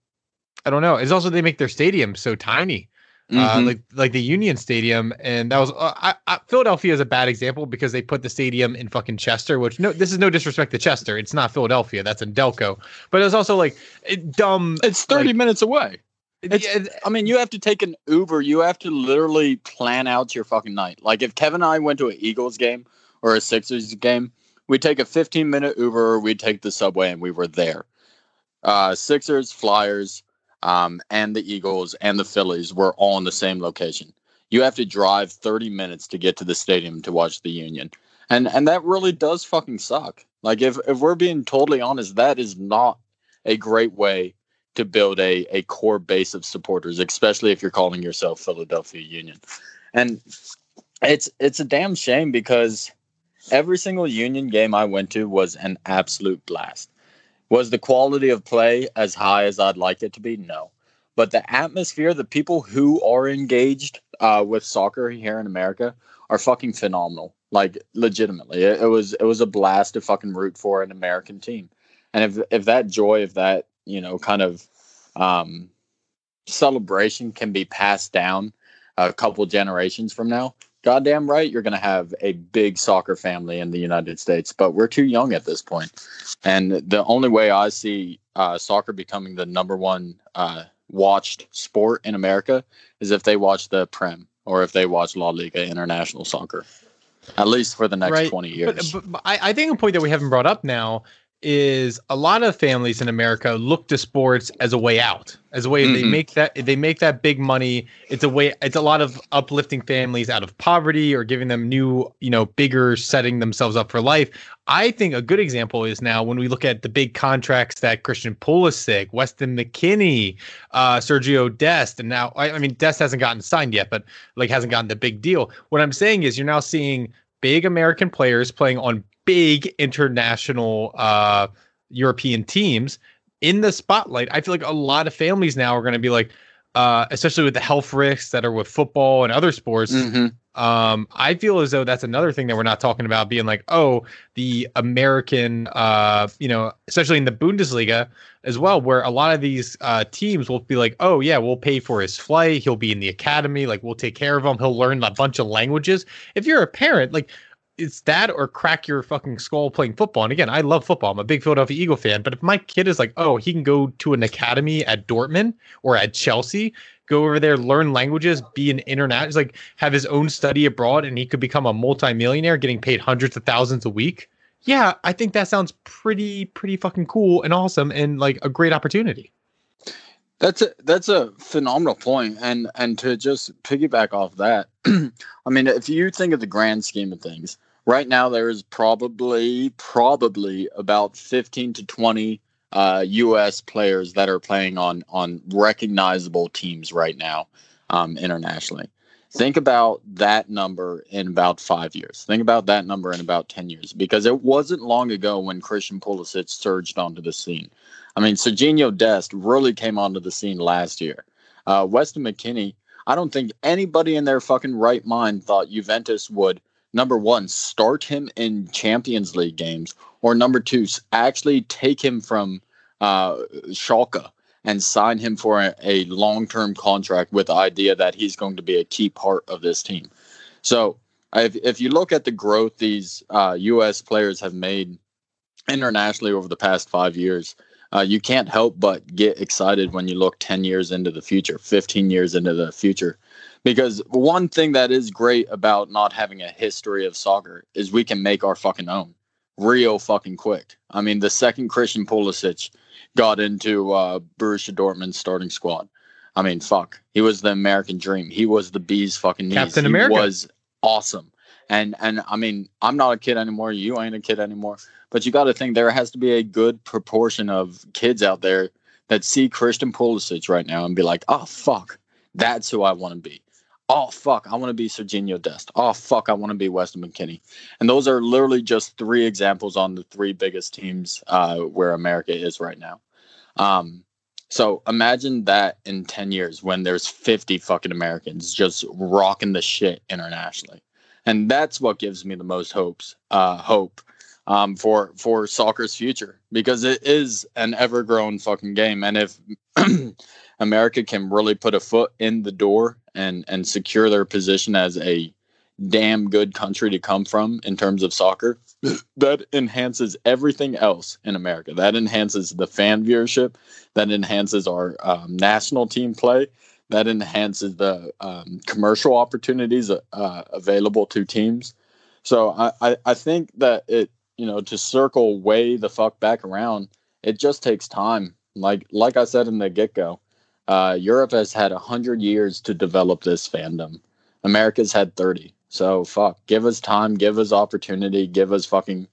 I don't know. It's also they make their stadium so tiny, uh, mm-hmm. uh, like like the Union Stadium, and that was uh, I, I, Philadelphia is a bad example because they put the stadium in fucking Chester, which no, this is no disrespect to Chester. It's not Philadelphia. That's in Delco, but it was also like it, dumb. It's thirty like, minutes away. It's, I mean, you have to take an Uber. You have to literally plan out your fucking night. Like if Kevin and I went to an Eagles game or a Sixers game, we'd take a 15 minute Uber, we'd take the subway, and we were there. Uh, Sixers, Flyers, um, and the Eagles and the Phillies were all in the same location. You have to drive 30 minutes to get to the stadium to watch the Union. And and that really does fucking suck. Like if if we're being totally honest, that is not a great way to build a, a core base of supporters, especially if you're calling yourself Philadelphia Union. And it's it's a damn shame because every single Union game I went to was an absolute blast. Was the quality of play as high as I'd like it to be? No. But the atmosphere, the people who are engaged uh, with soccer here in America are fucking phenomenal. Like legitimately, it, it was it was a blast to fucking root for an American team. And if if that joy, if that you know, kind of um, celebration can be passed down a couple generations from now, goddamn right, you're going to have a big soccer family in the United States. But we're too young at this point. And the only way I see uh, soccer becoming the number one uh, watched sport in America is if they watch the Prem or if they watch La Liga International Soccer. At least for the next right. 20 years. But, but I, I think a point that we haven't brought up now is a lot of families in America look to sports as a way out, as a way mm-hmm. they make that they make that big money. It's a way. It's a lot of uplifting families out of poverty or giving them new, you know, bigger, setting themselves up for life. I think a good example is now when we look at the big contracts that Christian Pulisic, Weston McKennie, uh, Sergio Dest, and now I, I mean Dest hasn't gotten signed yet, but like hasn't gotten the big deal. What I'm saying is you're now seeing big American players playing on big international uh, European teams in the spotlight. I feel like a lot of families now are going to be like, uh, especially with the health risks that are with football and other sports. Mm-hmm. Um, I feel as though that's another thing that we're not talking about being like, oh, the American, uh, you know, especially in the Bundesliga as well, where a lot of these uh, teams will be like, oh, yeah, we'll pay for his flight. He'll be in the academy. Like, we'll take care of him. He'll learn a bunch of languages. If you're a parent, like, it's that or crack your fucking skull playing football. And again, I love football. I'm a big Philadelphia Eagle fan. But if my kid is like, oh, he can go to an academy at Dortmund or at Chelsea, go over there, learn languages, be an internet, like have his own study abroad, and he could become a multimillionaire, getting paid hundreds of thousands a week. Yeah, I think that sounds pretty, pretty fucking cool and awesome, and like a great opportunity. That's a that's a phenomenal point, and and to just piggyback off that, I mean, if you think of the grand scheme of things, right now there is probably probably about fifteen to twenty uh, U.S. players that are playing on on recognizable teams right now um, internationally. Think about that number in about five years. Think about that number in about ten years, because it wasn't long ago when Christian Pulisic surged onto the scene. I mean, Serginho Dest really came onto the scene last year. Uh, Weston McKennie. I don't think anybody in their fucking right mind thought Juventus would number one start him in Champions League games, or number two actually take him from uh, Schalke and sign him for a, a long term contract with the idea that he's going to be a key part of this team. So if, if you look at the growth these uh, U.S. players have made internationally over the past five years, uh, you can't help but get excited when you look 10 years into the future, 15 years into the future. Because one thing that is great about not having a history of soccer is we can make our fucking own real fucking quick. I mean, the second Christian Pulisic got into uh, Borussia Dortmund's starting squad, I mean, fuck, he was the American dream. He was the bee's fucking knees. Captain he America was awesome. And and I mean, I'm not a kid anymore. You ain't a kid anymore. But you got to think there has to be a good proportion of kids out there that see Christian Pulisic right now and be like, "Oh fuck, that's who I want to be." Oh fuck, I want to be Serginho Dest. Oh fuck, I want to be Weston McKennie. And those are literally just three examples on the three biggest teams uh, where America is right now. Um, so imagine that in 10 years when there's 50 fucking Americans just rocking the shit internationally. And that's what gives me the most hopes, uh, hope um, for for soccer's future because it is an ever growing fucking game. And if America can really put a foot in the door and and secure their position as a damn good country to come from in terms of soccer, that enhances everything else in America. That enhances the fan viewership. That enhances our um, national team play. That enhances the um, commercial opportunities uh, available to teams. So I, I, I think that it you know, to circle way the fuck back around, it just takes time. Like like I said in the get go, uh, Europe has had a hundred years to develop this fandom. America's had thirty. So fuck, give us time, give us opportunity, give us fucking,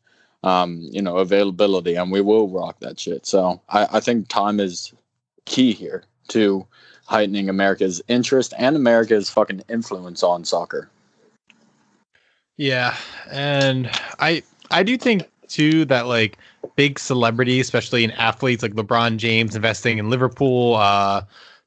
um, you know, availability, and we will rock that shit. So I, I think time is key here to heightening America's interest and America's fucking influence on soccer. Yeah, and I I do think too that like big celebrities, especially in athletes like LeBron James investing in Liverpool, uh,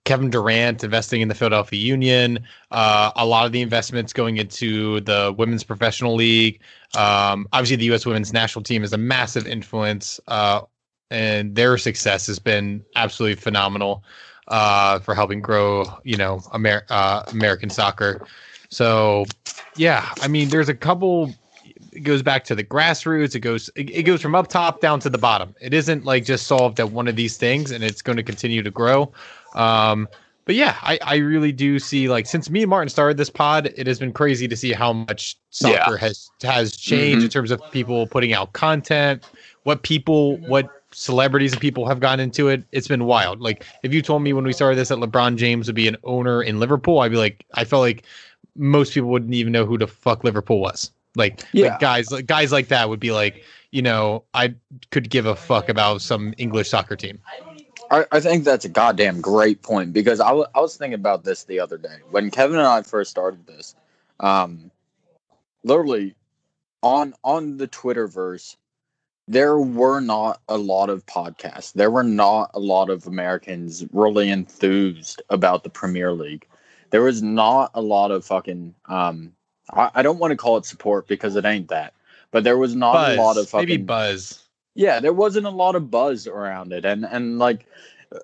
Kevin Durant investing in the Philadelphia Union, uh, a lot of the investments going into the women's professional league. Um, obviously, the U.S. women's national team is a massive influence, uh, and their success has been absolutely phenomenal uh, for helping grow, you know, Amer- uh, American soccer. So, yeah, I mean, there's a couple it goes back to the grassroots. It goes it, it, goes from up top down to the bottom. It isn't like just solved at one of these things, and it's going to continue to grow. Um, but yeah, I, I really do see like since me and Martin started this pod, it has been crazy to see how much soccer yeah. has has changed mm-hmm. in terms of people putting out content, what people, what celebrities and people have gotten into it, it's been wild. Like if you told me when we started this that LeBron James would be an owner in Liverpool, I'd be like, I felt like most people wouldn't even know who the fuck Liverpool was. Like, Yeah. like guys, like guys like that would be like, you know, I could give a fuck about some English soccer team. I, I think that's a goddamn great point because I I was thinking about this the other day when Kevin and I first started this. Um, literally on on the Twitterverse, there were not a lot of podcasts. There were not a lot of Americans really enthused about the Premier League. There was not a lot of fucking. Um, I, I don't want to call it support because it ain't that, but there was not Buzz, a lot of fucking maybe buzz. yeah there wasn't a lot of buzz around it. And and like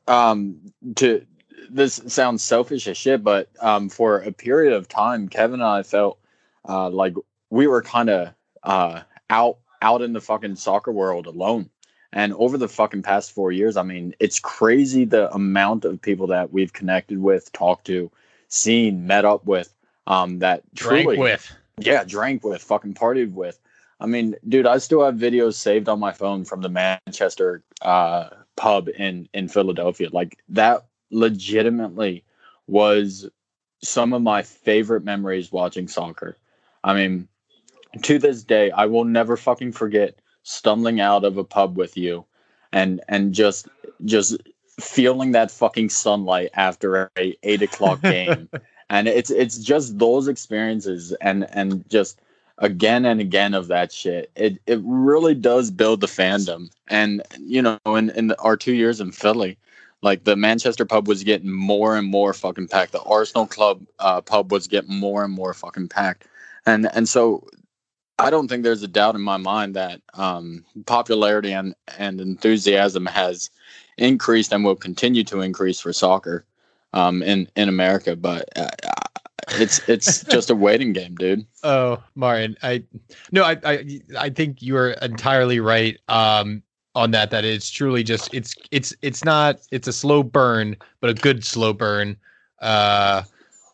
um to this sounds selfish as shit but um for a period of time kevin and i felt uh like we were kind of uh out out in the fucking soccer world alone. And over the fucking past four years i mean it's crazy the amount of people that we've connected with talked to seen met up with um that Drank truly with. yeah, drank with, fucking partied with. I mean, dude, I still have videos saved on my phone from the Manchester uh, pub in in Philadelphia. Like that, legitimately was some of my favorite memories watching soccer. I mean, to this day, I will never fucking forget stumbling out of a pub with you, and and just just feeling that fucking sunlight after a eight o'clock game and it's it's just those experiences and and just again and again of that shit. It it really does build the fandom. And you know in in our two years in philly like the manchester pub was getting more and more fucking packed. The arsenal club uh, pub was getting more and more fucking packed. And and so i don't think there's a doubt in my mind that um popularity and and enthusiasm has increased and will continue to increase for soccer um, in in America, but uh, it's it's just a waiting game, dude. Oh, Martin, I no, I I I think you are entirely right um on that that it's truly just it's it's it's not it's a slow burn, but a good slow burn. Uh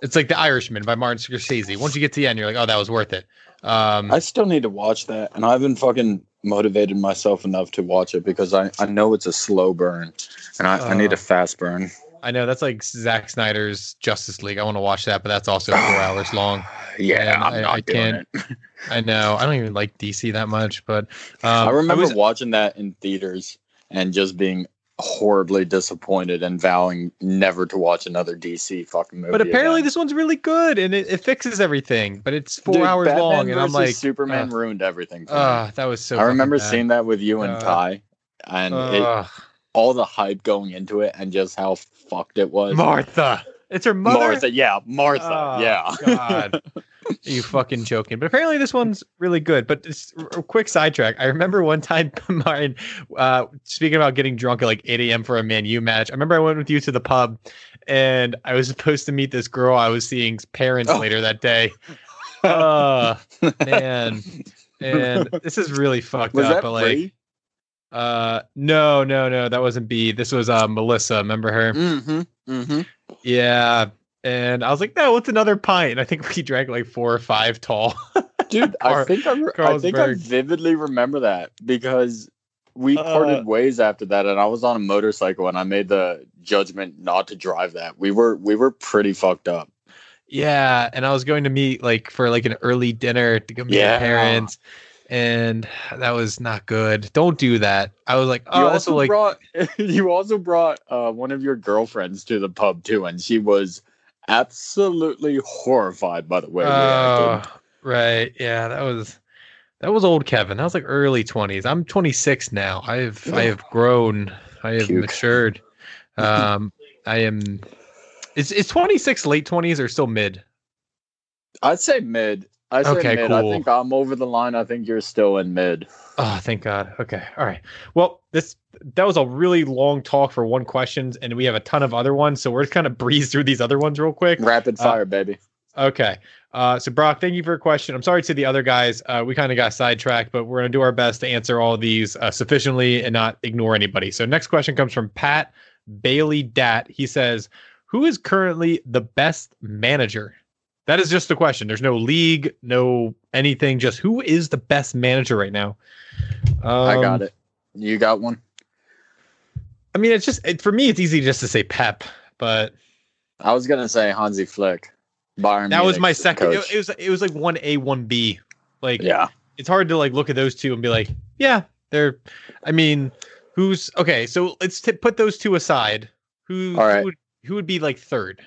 it's like The Irishman by Martin Scorsese. Once you get to the end, you're like, "Oh, that was worth it." Um I still need to watch that, and I haven't fucking motivated myself enough to watch it because I, I know it's a slow burn, and I, I need Uh. a fast burn. I know that's like Zack Snyder's Justice League. I want to watch that, but that's also 4 hours long. Yeah, I'm I- not I can't- it. I know. I don't even like DC that much, but um I remember was- watching that in theaters and just being horribly disappointed and vowing never to watch another DC fucking movie. But apparently, again. this one's really good and it, it fixes everything. But it's four Dude, hours Batman long, and I'm like, Superman uh, ruined everything. For me. ah, that was so. I remember fucking seeing that with you and Uh, Ty, and it, bad. All the hype going into it, and just how fucked it was. Martha. It's her mother. Martha, yeah, Martha, Oh, yeah. God. you fucking joking. But apparently this one's really good. But just a quick sidetrack. I remember one time, Martin, uh, speaking about getting drunk at like 8 a.m. for a Man U match. I remember I went with you to the pub and I was supposed to meet this girl I was seeing's parents Oh. later that day. Uh, man. And this is really fucked was up. that but like, free? Uh, no, no, no, that wasn't B. This was uh, Melissa. Remember her? Mm-hmm. Mm-hmm. Yeah. And I was like, no, what's another pint? And I think we drank like four or five tall. Dude, I think I, I think I vividly remember that because we Uh, parted ways after that, and I was on a motorcycle, and I made the judgment not to drive that. We were we were pretty fucked up. Yeah, and I was going to meet like for like an early dinner to go meet Yeah. my parents, and that was not good. Don't do that. I was like, you oh, this also like, brought you also brought uh, one of your girlfriends to the pub too, and she was absolutely horrified by the way oh, right, yeah, that was that was old Kevin. That was like early twenties. I'm 26 now. I've I have grown. I have Puke. matured. Um, I am. Is is 26 late 20s or still mid? I'd say mid. I say Okay, mid. I think I'm over the line. I think you're still in mid. Oh, thank God. Okay. All right. Well, this that was a really long talk for one questions, and we have a ton of other ones, so we're just kind of breeze through these other ones real quick. Rapid Uh, fire, baby. Okay. Uh, so Brock, thank you for your question. I'm sorry to the other guys. Uh, we kind of got sidetracked, but we're gonna do our best to answer all of these uh, sufficiently and not ignore anybody. So next question comes from Pat Bailey Dat. He says, "Who is currently the best manager?" That is just the question. There's no league, no anything. Just who is the best manager right now? Um, I got it. You got one? I mean, it's just it, for me. It's easy just to say Pep, but I was gonna say Hansi Flick. Bayern. that was my second. It, it was it was like one A, one B. Like yeah. it's hard to like look at those two and be like, yeah, they're. I mean, who's okay? So let's t- put those two aside. Who, All right. who would who would be like third?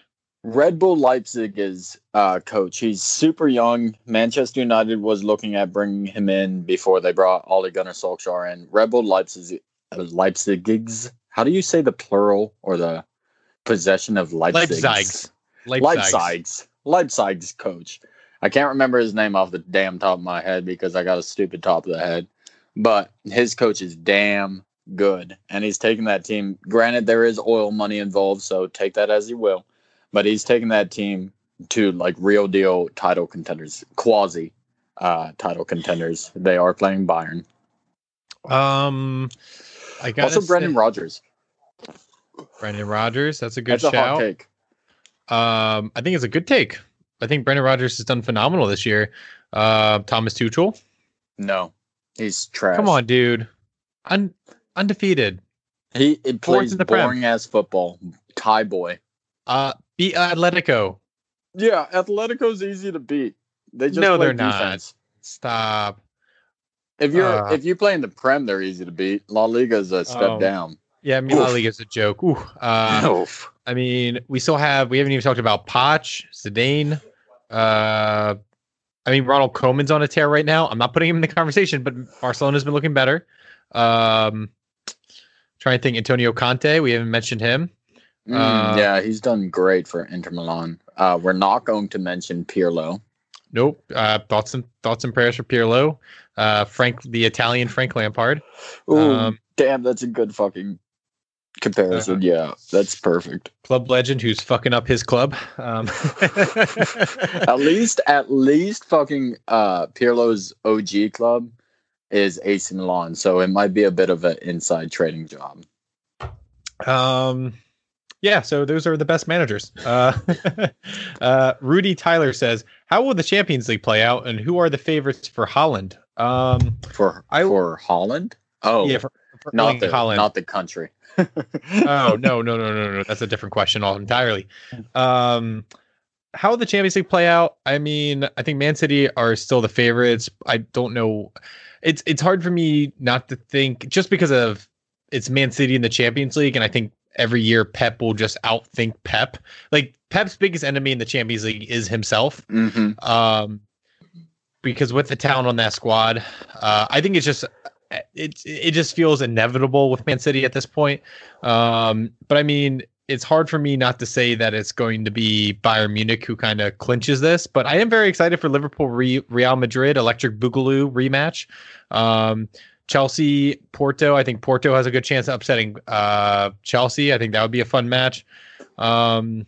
Red Bull Leipzig is uh, coach. He's super young. Manchester United was looking at bringing him in before they brought Ole Gunnar Solskjaer in. Red Bull Leipzig, uh, Leipzigigs. How do you say the plural or the possession of Leipzig? Leipzigs. Leipzig's Leipzig's coach. I can't remember his name off the damn top of my head because I got a stupid top of the head. But his coach is damn good, and he's taking that team. Granted, there is oil money involved, so take that as you will. But he's taking that team to like real deal title contenders, quasi uh, title contenders. They are playing Bayern. Um, I got Also, Brendan Rodgers. Brendan Rodgers, That's a good That's a shout. take. Um, I think it's a good take. I think Brendan Rodgers has done phenomenal this year. Uh, Thomas Tuchel. No, he's trash. Come on, dude. Un- undefeated. he it Fourth plays in the Prem. boring ass football. Tie boy. Uh, beat Atletico. Yeah, Atletico's easy to beat. They just No, play they're not. Stop. If you're Uh, if you play in the Prem, they're easy to beat. La Liga's a step Oh. down. Yeah, I mean, La Oof. Liga is a joke. Ooh. Uh, Oof. I mean, we still have. We haven't even talked about Poch, Zidane. Uh, I mean, Ronald Koeman's on a tear right now. I'm not putting him in the conversation, but Barcelona's been looking better. Um, trying to think, Antonio Conte. We haven't mentioned him. Mm, Uh, yeah, he's done great for Inter Milan. Uh, we're not going to mention Pirlo. Nope. Uh, thoughts and thoughts and prayers for Pirlo. Uh, Frank, the Italian Frank Lampard. Ooh, Um, damn, that's a good fucking comparison. Uh, yeah, that's perfect. club legend who's fucking up his club. Um, at least, at least, fucking uh, Pirlo's OG club is AC Milan, so it might be a bit of an inside trading job. um, yeah, so those are the best managers. Uh, uh, Rudy Tyler says, "How will the Champions League play out, and who are the favorites for Holland?" Um, For I- for Holland? Oh, yeah, for, for not the Haaland. not the country. oh no, no, no, no, no. That's a different question all entirely. Um, how will the Champions League play out? I mean, I think Man City are still the favorites. I don't know. It's it's hard for me not to think just because of it's Man City in the Champions League, and I think every year Pep will just outthink Pep. Like Pep's biggest enemy in the Champions League is himself. hmm Um, because with the talent on that squad, uh, I think it's just it it just feels inevitable with Man City at this point. Um, but I mean, it's hard for me not to say that it's going to be Bayern Munich who kind of clinches this. But I am very excited for Liverpool Real Madrid Electric Boogaloo rematch. Um, Chelsea Porto. I think Porto has a good chance of upsetting uh, Chelsea. I think that would be a fun match. Um,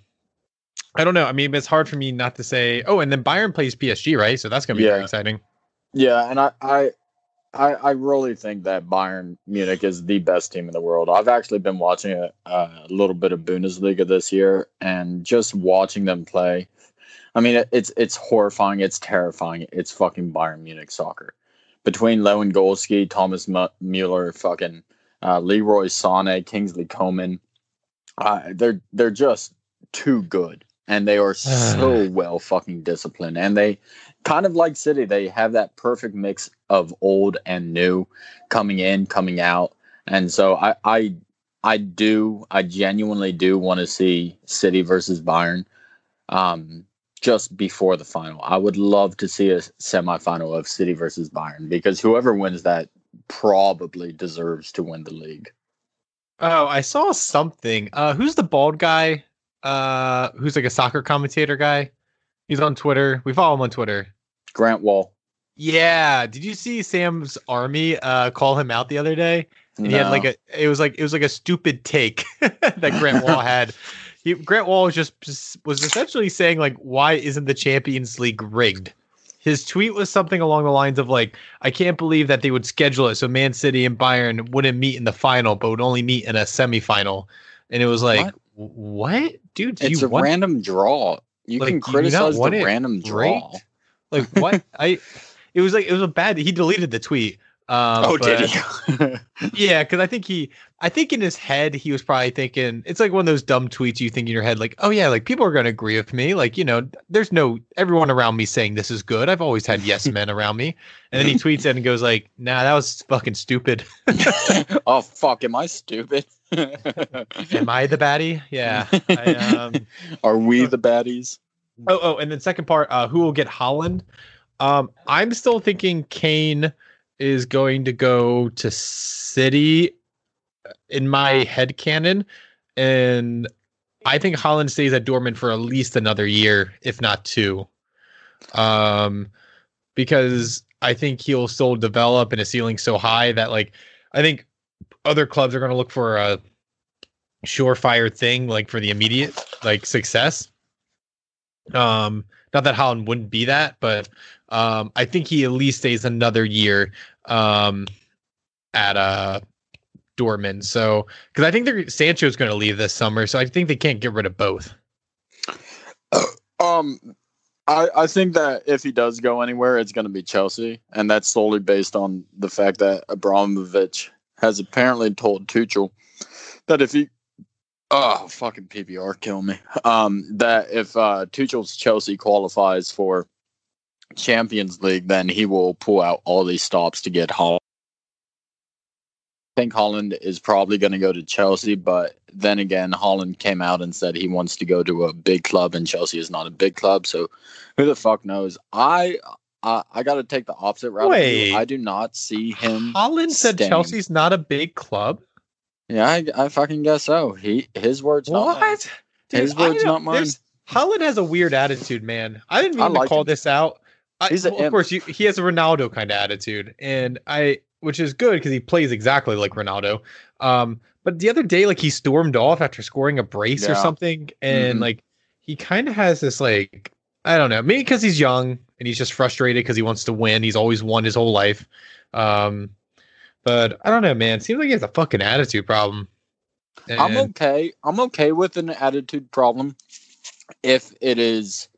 I don't know. I mean, it's hard for me not to say. Oh, and then Bayern plays PSG, right? So that's gonna be very exciting. Yeah, and I, I, I, I really think that Bayern Munich is the best team in the world. I've actually been watching a, a little bit of Bundesliga this year, and just watching them play. I mean, it, it's it's horrifying. It's terrifying. It's fucking Bayern Munich soccer. Between Lewandowski, Thomas Mu- Mueller, fucking uh, Leroy Sané, Kingsley Coman, uh, they're they're just too good, and they are so well fucking disciplined, and they kind of like City, they have that perfect mix of old and new coming in, coming out. And so I I I do I genuinely do want to see City versus Bayern. Um just before the final. I would love to see a semifinal of City versus Bayern because whoever wins that probably deserves to win the league. Oh, I saw something. Uh, who's the bald guy? Uh, who's like a soccer commentator guy? He's on Twitter. We follow him on Twitter. Grant Wahl. Yeah. Did you see Sam's army uh call him out the other day? And he had like a it was like it was like a stupid take that Grant Wahl had. He Grant Wahl was just just- was essentially saying like why isn't the Champions League rigged? His tweet was something along the lines of like I can't believe that they would schedule it so Man City and Bayern wouldn't meet in the final but would only meet in a semifinal. And it was like What? what? Dude, do it's you a want random draw. You Like, can do you criticize the random draw. Like what? I it was like it was a bad he deleted the tweet. Um, oh, but- did he? Yeah, because I think he, I think in his head he was probably thinking it's like one of those dumb tweets you think in your head, like, oh yeah, like people are gonna agree with me, like you know, there's no everyone around me saying this is good. I've always had yes men around me, and then he tweets it and goes like, nah, that was fucking stupid. oh fuck! Am I stupid? Am I the baddie? Yeah. I, um, Are we the baddies? Oh, oh, and then second part, uh, who will get Haaland? Um, I'm still thinking Kane is going to go to City in my head canon, and I think Haaland stays at Dortmund for at least another year, if not two. Um, because I think he'll still develop and a ceiling so high that like I think other clubs are going to look for a surefire thing like for the immediate like success. Um, not that Haaland wouldn't be that, but um, I think he at least stays another year um, at uh, Dortmund. So, because I think they're Sancho's going to leave this summer, so I think they can't get rid of both. Um, I I think that if he does go anywhere, it's going to be Chelsea, and that's solely based on the fact that Abramovich has apparently told Tuchel that if he oh fucking PPR kill me um that if uh Tuchel's Chelsea qualifies for Champions League, then he will pull out all these stops to get Haaland. I think Haaland is probably going to go to Chelsea, but then again, Haaland came out and said he wants to go to a big club, and Chelsea is not a big club. So who the fuck knows? I I, I got to take the opposite route. Wait. I do not see him. Haaland said. Chelsea's not a big club. Yeah, I, I fucking guess so. He his words not mine. What? His words, don't- mine. Haaland has a weird attitude, man. I didn't I mean to like call him. this out. I, well, of course, you, he has a Ronaldo kind of attitude, and I, which is good because he plays exactly like Ronaldo. Um, but the other day, like he stormed off after scoring a brace or something, and Mhm. like he kind of has this like I don't know, maybe because he's young and he's just frustrated because he wants to win. He's always won his whole life. Um, but I don't know, man. Seems like he has a fucking attitude problem. I'm okay. I'm okay with an attitude problem if it is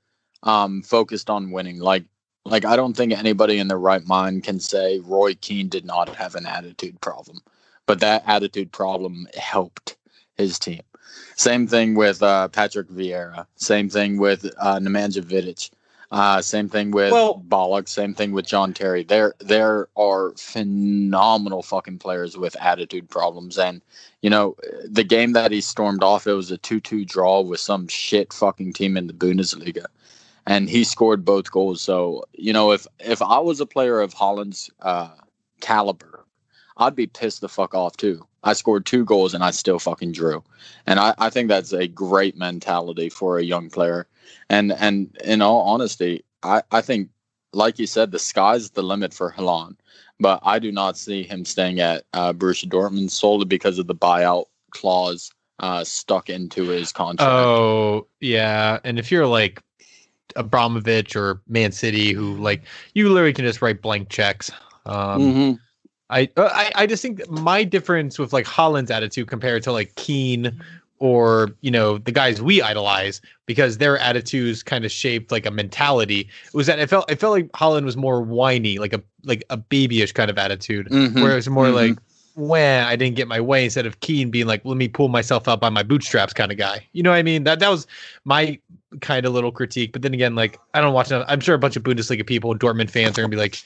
um focused on winning. Like like I don't think anybody in their right mind can say Roy Keane did not have an attitude problem. But that attitude problem helped his team. Same thing with uh, Patrick Vieira. Same thing with uh, Nemanja Vidic. Uh, same thing with Well- Bollock. Same thing with John Terry. There, there are phenomenal fucking players with attitude problems, and you know, the game that he stormed off, it was a 2 2 draw with some shit fucking team in the Bundesliga. And he scored both goals. So, you know, if if I was a player of Haaland's uh, caliber, I'd be pissed the fuck off too. I scored two goals and I still fucking drew. And I, I think that's a great mentality for a young player. And and in all honesty, I, I think, like you said, the sky's the limit for Haaland but I do not see him staying at uh, Borussia Dortmund solely because of the buyout clause uh, stuck into his contract. Oh yeah, and if you're like Abramovich or Man City, who like you literally can just write blank checks. Um, Mhm. I, uh, I I just think my difference with like Haaland's attitude compared to like Keane or you know the guys we idolize because their attitudes kind of shaped like a mentality was that it felt it felt like Haaland was more whiny like a like a babyish kind of attitude Mhm. where it was more Mhm. like when I didn't get my way instead of Keane being like, let me pull myself up by my bootstraps kind of guy. You know what I mean? That that was my kind of little critique. But then again, like I don't watch enough. I'm sure a bunch of Bundesliga people, Dortmund fans are gonna be like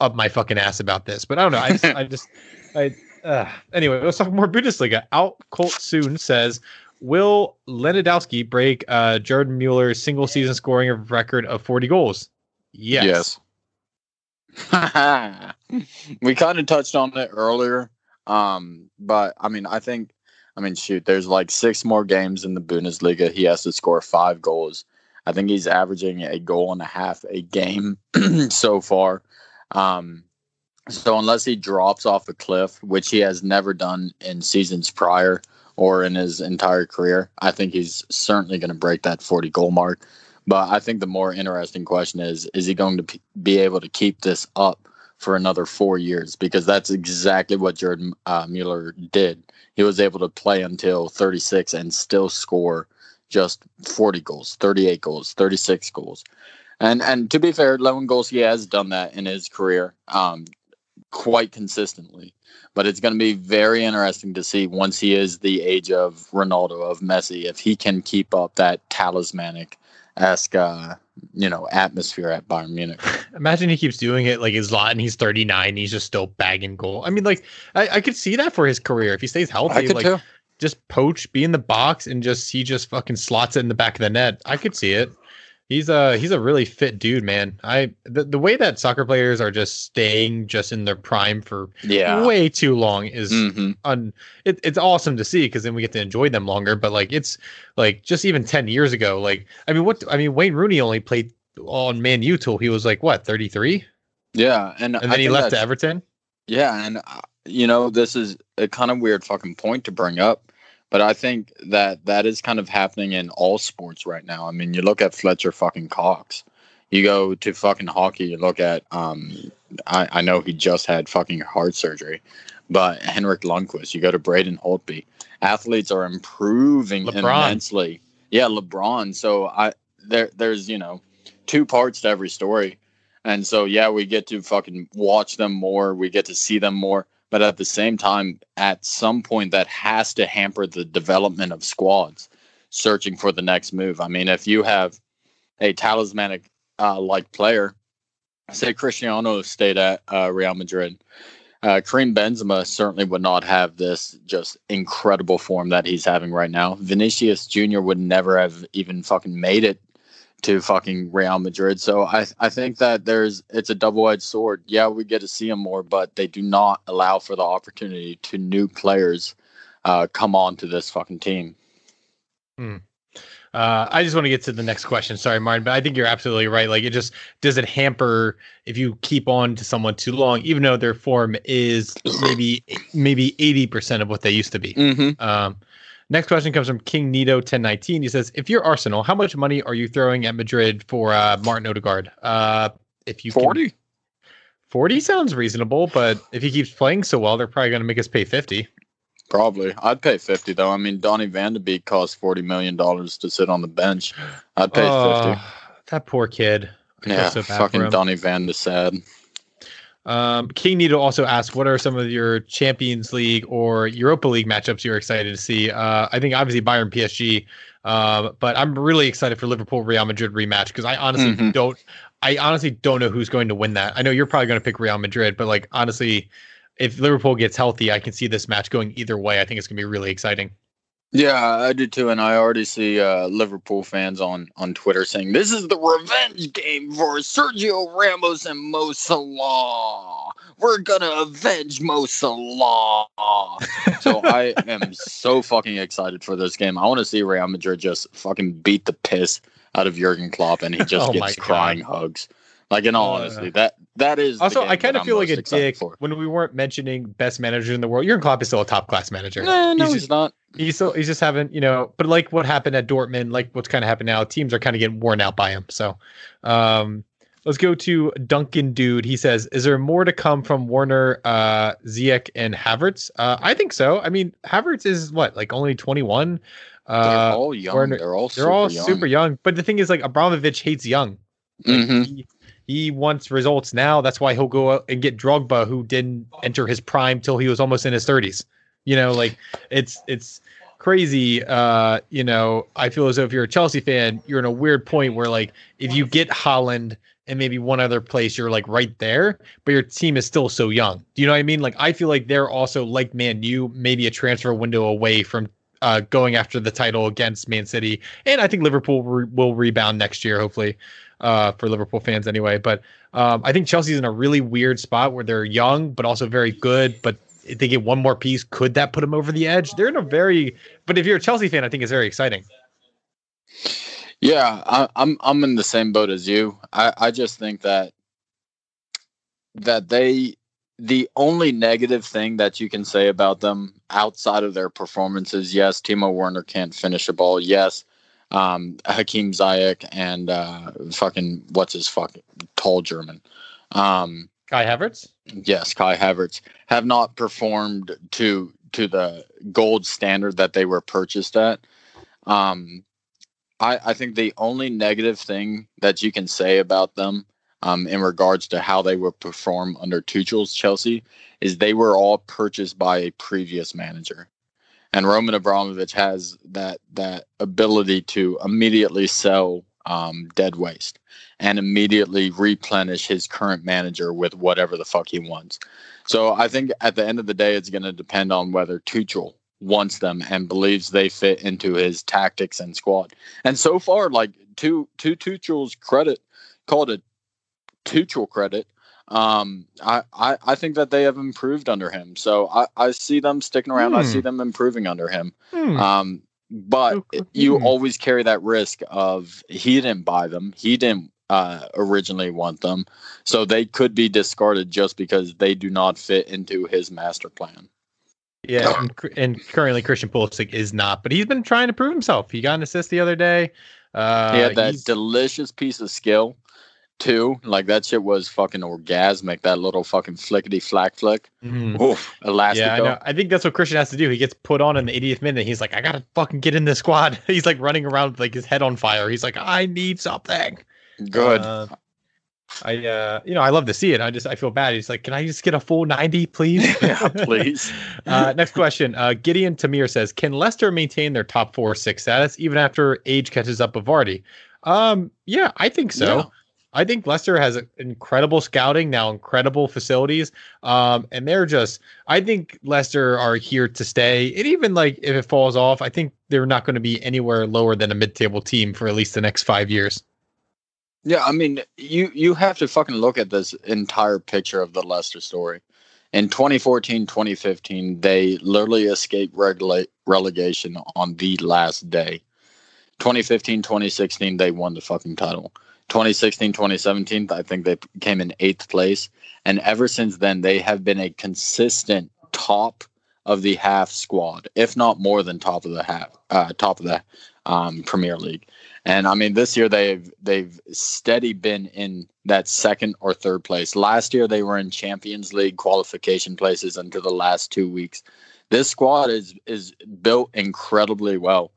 up my fucking ass about this. But I don't know. I just I just I uh, anyway, let's talk more Bundesliga. Out Colt soon says Will Lewandowski break uh Jordan Mueller's single season scoring record of 40 goals? Yes. Yes. we kind of touched on it earlier. Um, but I mean, I think, I mean, shoot, there's like six more games in the Bundesliga. He has to score five goals. I think he's averaging a goal and a half a game so far. Um, so unless he drops off a cliff, which he has never done in seasons prior or in his entire career, I think he's certainly going to break that 40 goal mark. But I think the more interesting question is: Is he going to be able to keep this up for another four years? Because that's exactly what Jordan uh, Mueller did. He was able to play until 36 and still score just 40 goals, 38 goals, 36 goals. And and to be fair, Lewandowski has done that in his career. Um, quite consistently. But it's going to be very interesting to see once he is the age of Ronaldo, of Messi, if he can keep up that talismanic esque, uh, you know, atmosphere at Bayern Munich. Imagine he keeps doing it like he's and he's 39, he's just still bagging goal. I mean, like, I, I could see that for his career if he stays healthy. I could like, too. just poach, be in the box, and just he just fucking slots it in the back of the net. I could see it. He's a he's a really fit dude, man. I the, the way that soccer players are just staying just in their prime for Yeah. way too long is hmm un it, it's awesome to see because then we get to enjoy them longer. But like it's like just even ten years ago, like I mean, what I mean, Wayne Rooney only played on Man U till he was like what thirty three, Yeah, and and then he left to Everton. Yeah, and uh, you know this is a kind of weird fucking point to bring up, but I think that that is kind of happening in all sports right now. I mean, you look at Fletcher fucking Cox. You go to fucking hockey. You look at um, I I know he just had fucking heart surgery, but Henrik Lundqvist. You go to Braden Holtby. Athletes are improving LeBron. immensely. Yeah, LeBron. So I there there's you know two parts to every story. And so, yeah, we get to fucking watch them more. We get to see them more. But at the same time, at some point, that has to hamper the development of squads searching for the next move. I mean, if you have a talismanic uh, like player, say Cristiano stayed at uh, Real Madrid, uh, Karim Benzema certainly would not have this just incredible form that he's having right now. Vinicius Jr. would never have even fucking made it to fucking Real Madrid. So I I think that there's it's a double edged sword. Yeah, we get to see them more, but they do not allow for the opportunity to new players uh, come on to this fucking team. Hmm. Uh, I just want to get to the next question. Sorry, Martin, but I think you're absolutely right. Like, it just does it hamper if you keep on to someone too long, even though their form is maybe maybe eighty percent of what they used to be. Mm-hmm. Um, next question comes from King Nito ten nineteen. He says, "If you're Arsenal, how much money are you throwing at Madrid for uh, Martin Odegaard? Uh, if you can- Forty. 40 sounds reasonable, but if he keeps playing so well, they're probably going to make us pay 50. Probably. I'd pay fifty though. I mean, Donny Van de Beek cost forty million dollars to sit on the bench. I'd pay fifty. That poor kid. I Yeah, so fucking. Donny Van de sad. Um, King Nito also asked, "What are some of your Champions League or Europa League matchups you're excited to see?" Uh, I think obviously Bayern PSG, uh, but I'm really excited for Liverpool Real Madrid rematch because I honestly Mhm. don't, I honestly don't know who's going to win that. I know you're probably going to pick Real Madrid, but like honestly, if Liverpool gets healthy, I can see this match going either way. I think it's going to be really exciting. Yeah, I do too, and I already see uh, Liverpool fans on on Twitter saying this is the revenge game for Sergio Ramos and Mo Salah. We're gonna avenge Mo Salah. so I am so fucking excited for this game. I want to see Real Madrid just fucking beat the piss out of Jurgen Klopp, and he just Oh gets crying hugs. Like in all Uh, honesty, that that is Also, I kind of feel like a dick For. when we weren't mentioning best manager in the world. Jurgen Klopp is still a top class manager. No, no, He's he's, just- not. He's still he's just having you know, but like what happened at Dortmund, like what's kind of happened now, teams are kind of getting worn out by him. So, um, let's go to Duncan Dude. He says, "Is there more to come from Werner, uh, Ziyech, and Havertz?" Uh, I think so. I mean, Havertz is what like only twenty one. They're Uh, all young. Werner- they're all they're super all young. super young. But the thing is, like Abramovich hates young. Like, Mhm. he, he wants results now. That's why he'll go out and get Drogba, who didn't enter his prime till he was almost in his thirties. You know, like it's it's crazy. Uh, you know, I feel as though if you're a Chelsea fan, you're in a weird point where like if you get Haaland and maybe one other place, you're like right there, but your team is still so young. Do you know what I mean? Like I feel like they're also like Man U, maybe a transfer window away from uh, going after the title against Man City, and I think Liverpool re- will rebound next year, hopefully, uh, for Liverpool fans anyway. But um, I think Chelsea's in a really weird spot where they're young but also very good. But if they get one more piece, could that put them over the edge? They're in a very. But if you're a Chelsea fan, I think it's very exciting. Yeah, I, I'm I'm in the same boat as you. I, I just think that that they the only negative thing that you can say about them outside of their performances, yes, Timo Werner can't finish a ball. Yes, um, Hakim Ziyech and uh, fucking what's his fucking tall German. Um, Kai Havertz. yes, Kai Havertz have not performed to to the gold standard that they were purchased at. Um, I I think the only negative thing that you can say about them um, in regards to how they would perform under Tuchel's Chelsea is they were all purchased by a previous manager. And Roman Abramovich has that that ability to immediately sell um, dead waste and immediately replenish his current manager with whatever the fuck he wants. So I think at the end of the day, it's going to depend on whether Tuchel wants them and believes they fit into his tactics and squad. And so far, like to to Tuchel's credit, called it Tuchel credit. Um, I, I I think that they have improved under him. So I, I see them sticking around. Hmm. I see hmm. them improving under him. Hmm. Um, but you hmm. always carry that risk of he didn't buy them. He didn't uh, originally want them. So they could be discarded just because they do not fit into his master plan. Yeah, and, and currently Christian Pulisic is not, but he's been trying to prove himself. He got an assist the other day. Uh, he had that delicious piece of skill too. Like that shit was fucking orgasmic. That little fucking flickety flack flick. Mm-hmm. Oof, elastic. Yeah, I, know. I think that's what Christian has to do. He gets put on in the 80th minute. He's like, I gotta fucking get in this squad. he's like running around with like his head on fire. He's like, I need something. Good. Uh, I uh you know I love to see it. I just I feel bad. He's like, can I just get a full ninety, please? yeah, please. uh, next question. Uh, Gideon Tamir says, can Leicester maintain their top four six status even after age catches up with Vardy? Um, yeah, I think so. I think Leicester has incredible scouting now, incredible facilities, um, and they're just. I think Leicester are here to stay. And even like if it falls off, I think they're not going to be anywhere lower than a mid-table team for at least the next five years. Yeah, I mean, you you have to fucking look at this entire picture of the Leicester story. In 2014, 2015, they literally escaped relegation on the last day. 2015, 2016, they won the fucking title. 2016, 2017, I think they came in eighth place. And ever since then, they have been a consistent top of the half squad, if not more than top of the half, uh, top of the um, Premier League. And I mean, this year they've they've steady been in that second or third place. Last year they were in Champions League qualification places until the last two weeks. This squad is is built incredibly well.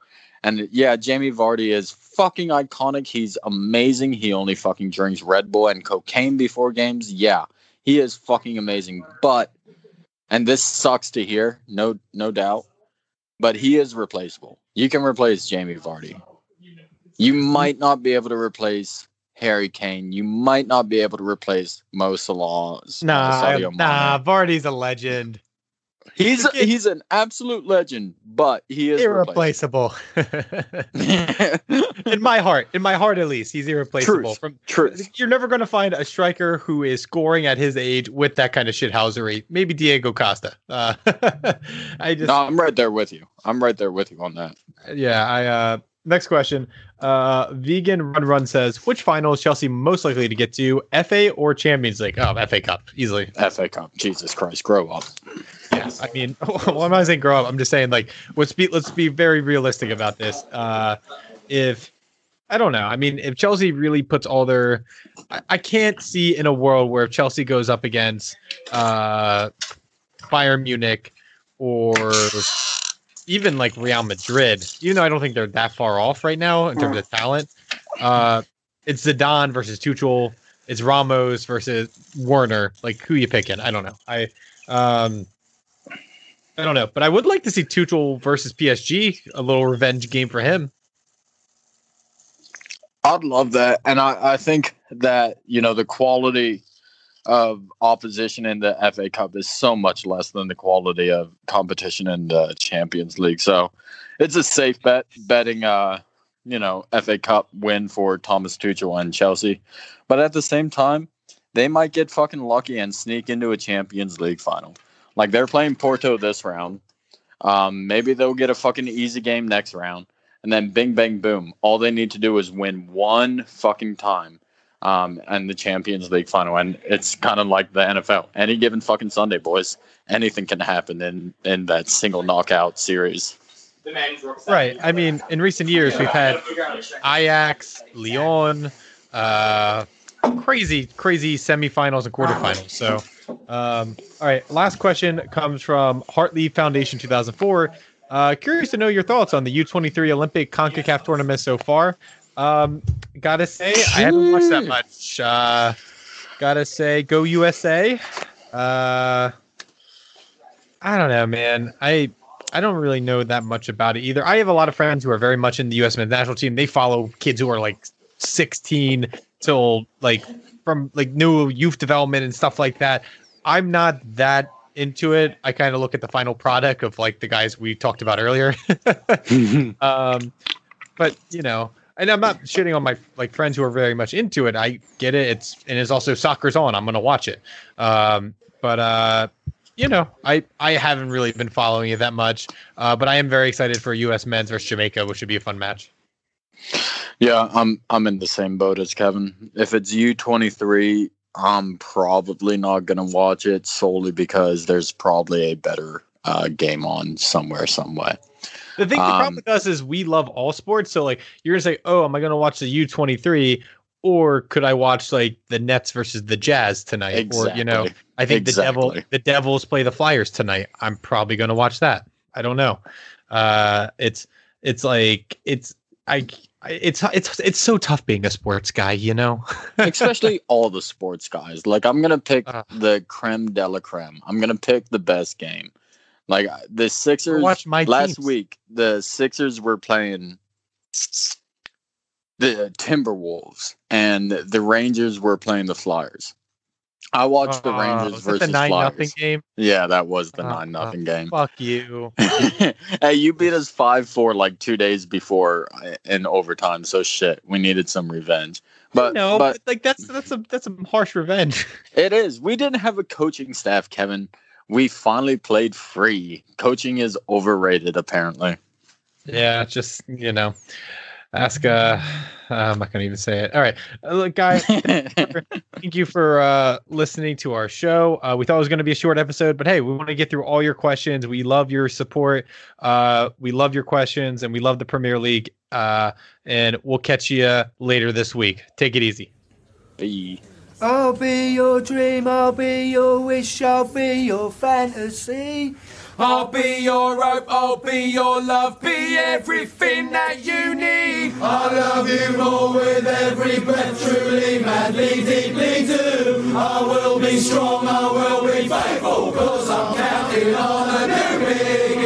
And yeah, Jamie Vardy is fucking iconic. He's amazing. He only fucking drinks Red Bull and cocaine before games. Yeah, he is fucking amazing. But and this sucks to hear, no no doubt. But he is replaceable. You can replace Jamie Vardy. You might not be able to replace Harry Kane. You might not be able to replace Mo Salah. Nah, nah, Vardy's a legend. He's he's an absolute legend, but he is irreplaceable. in my heart, in my heart at least, he's irreplaceable. Truth. From Truth. You're never going to find a striker who is scoring at his age with that kind of shithousery. Maybe Diego Costa. Uh, I just. No, I'm right there with you. I'm right there with you on that. Yeah, I. uh Next question. Uh, Vegan Run Run says, which final is Chelsea most likely to get to, FA or Champions League? Oh, FA Cup, easily. FA Cup. Jesus Christ, grow up. Yes, I mean, well, I'm not saying grow up. I'm just saying like let's be let's be very realistic about this. Uh, if I don't know, I mean, if Chelsea really puts all their, I, I can't see in a world where if Chelsea goes up against uh, Bayern Munich or even like Real Madrid, even though I don't think they're that far off right now in terms of talent. Uh, it's Zidane versus Tuchel. It's Ramos versus Werner. Like who you picking? I don't know. I um I don't know, but I would like to see Tuchel versus PSG, a little revenge game for him. I'd love that, and I, I think that you know the quality of opposition in the FA Cup is so much less than the quality of competition in the Champions League. So it's a safe bet betting uh you know FA Cup win for Thomas Tuchel and Chelsea. But at the same time, they might get fucking lucky and sneak into a Champions League final. Like they're playing Porto this round. Um, maybe they'll get a fucking easy game next round, and then bing bang boom. All they need to do is win one fucking time, um, and the Champions League final. And it's kind of like the NFL. Any given fucking Sunday, boys, anything can happen in in that single knockout series. Right. I mean, in recent years, we've had Ajax, Lyon, uh, crazy, crazy semifinals and quarterfinals. So um, all right, last question comes from Hartley Foundation 2004. Uh, curious to know your thoughts on the U23 Olympic CONCACAF tournament so far. Um, gotta say, I haven't watched that much. Uh, gotta say, go USA. Uh, I don't know, man. I I don't really know that much about it either. I have a lot of friends who are very much in the U.S. men's national team. They follow kids who are like 16 till like from like new youth development and stuff like that. I'm not that into it. I kind of look at the final product of like the guys we talked about earlier. um, but you know, and I'm not shitting on my like friends who are very much into it. I get it. It's and it's also soccer's on. I'm gonna watch it. Um, but uh, you know, I I haven't really been following it that much. Uh, but I am very excited for U.S. men's versus Jamaica, which should be a fun match. Yeah, I'm I'm in the same boat as Kevin. If it's U23, I'm probably not gonna watch it solely because there's probably a better uh, game on somewhere, some way. The thing, the problem um, with us is we love all sports. So like, you're gonna say, "Oh, am I gonna watch the U23?" Or could I watch like the Nets versus the Jazz tonight? Exactly. Or you know, I think exactly. the devil the Devils play the Flyers tonight. I'm probably gonna watch that. I don't know. Uh, it's it's like it's I it's it's it's so tough being a sports guy, you know. Especially all the sports guys. Like I'm gonna pick uh, the creme de la creme. I'm gonna pick the best game. Like the Sixers watch my last teams. week, the Sixers were playing the Timberwolves, and the Rangers were playing the Flyers. I watched uh, the Rangers versus the nine Flyers. nothing game. Yeah, that was the uh, nine nothing uh, game. Fuck you. hey, you beat us five four like two days before uh, in overtime. So shit, we needed some revenge. But no, but, but like that's that's a that's a harsh revenge. it is. We didn't have a coaching staff, Kevin we finally played free. Coaching is overrated, apparently. Yeah, just you know, ask. Uh, I'm not gonna even say it. All right, uh, look, guys. thank you for uh, listening to our show. Uh, we thought it was going to be a short episode, but hey, we want to get through all your questions. We love your support. Uh, we love your questions, and we love the Premier League. Uh, and we'll catch you later this week. Take it easy. Bye. I'll be your dream, I'll be your wish, I'll be your fantasy. I'll be your hope, I'll be your love, be everything that you need. I love you more with every breath, truly, madly, deeply do. I will be strong, I will be faithful, cause I'm counting on a new beginning,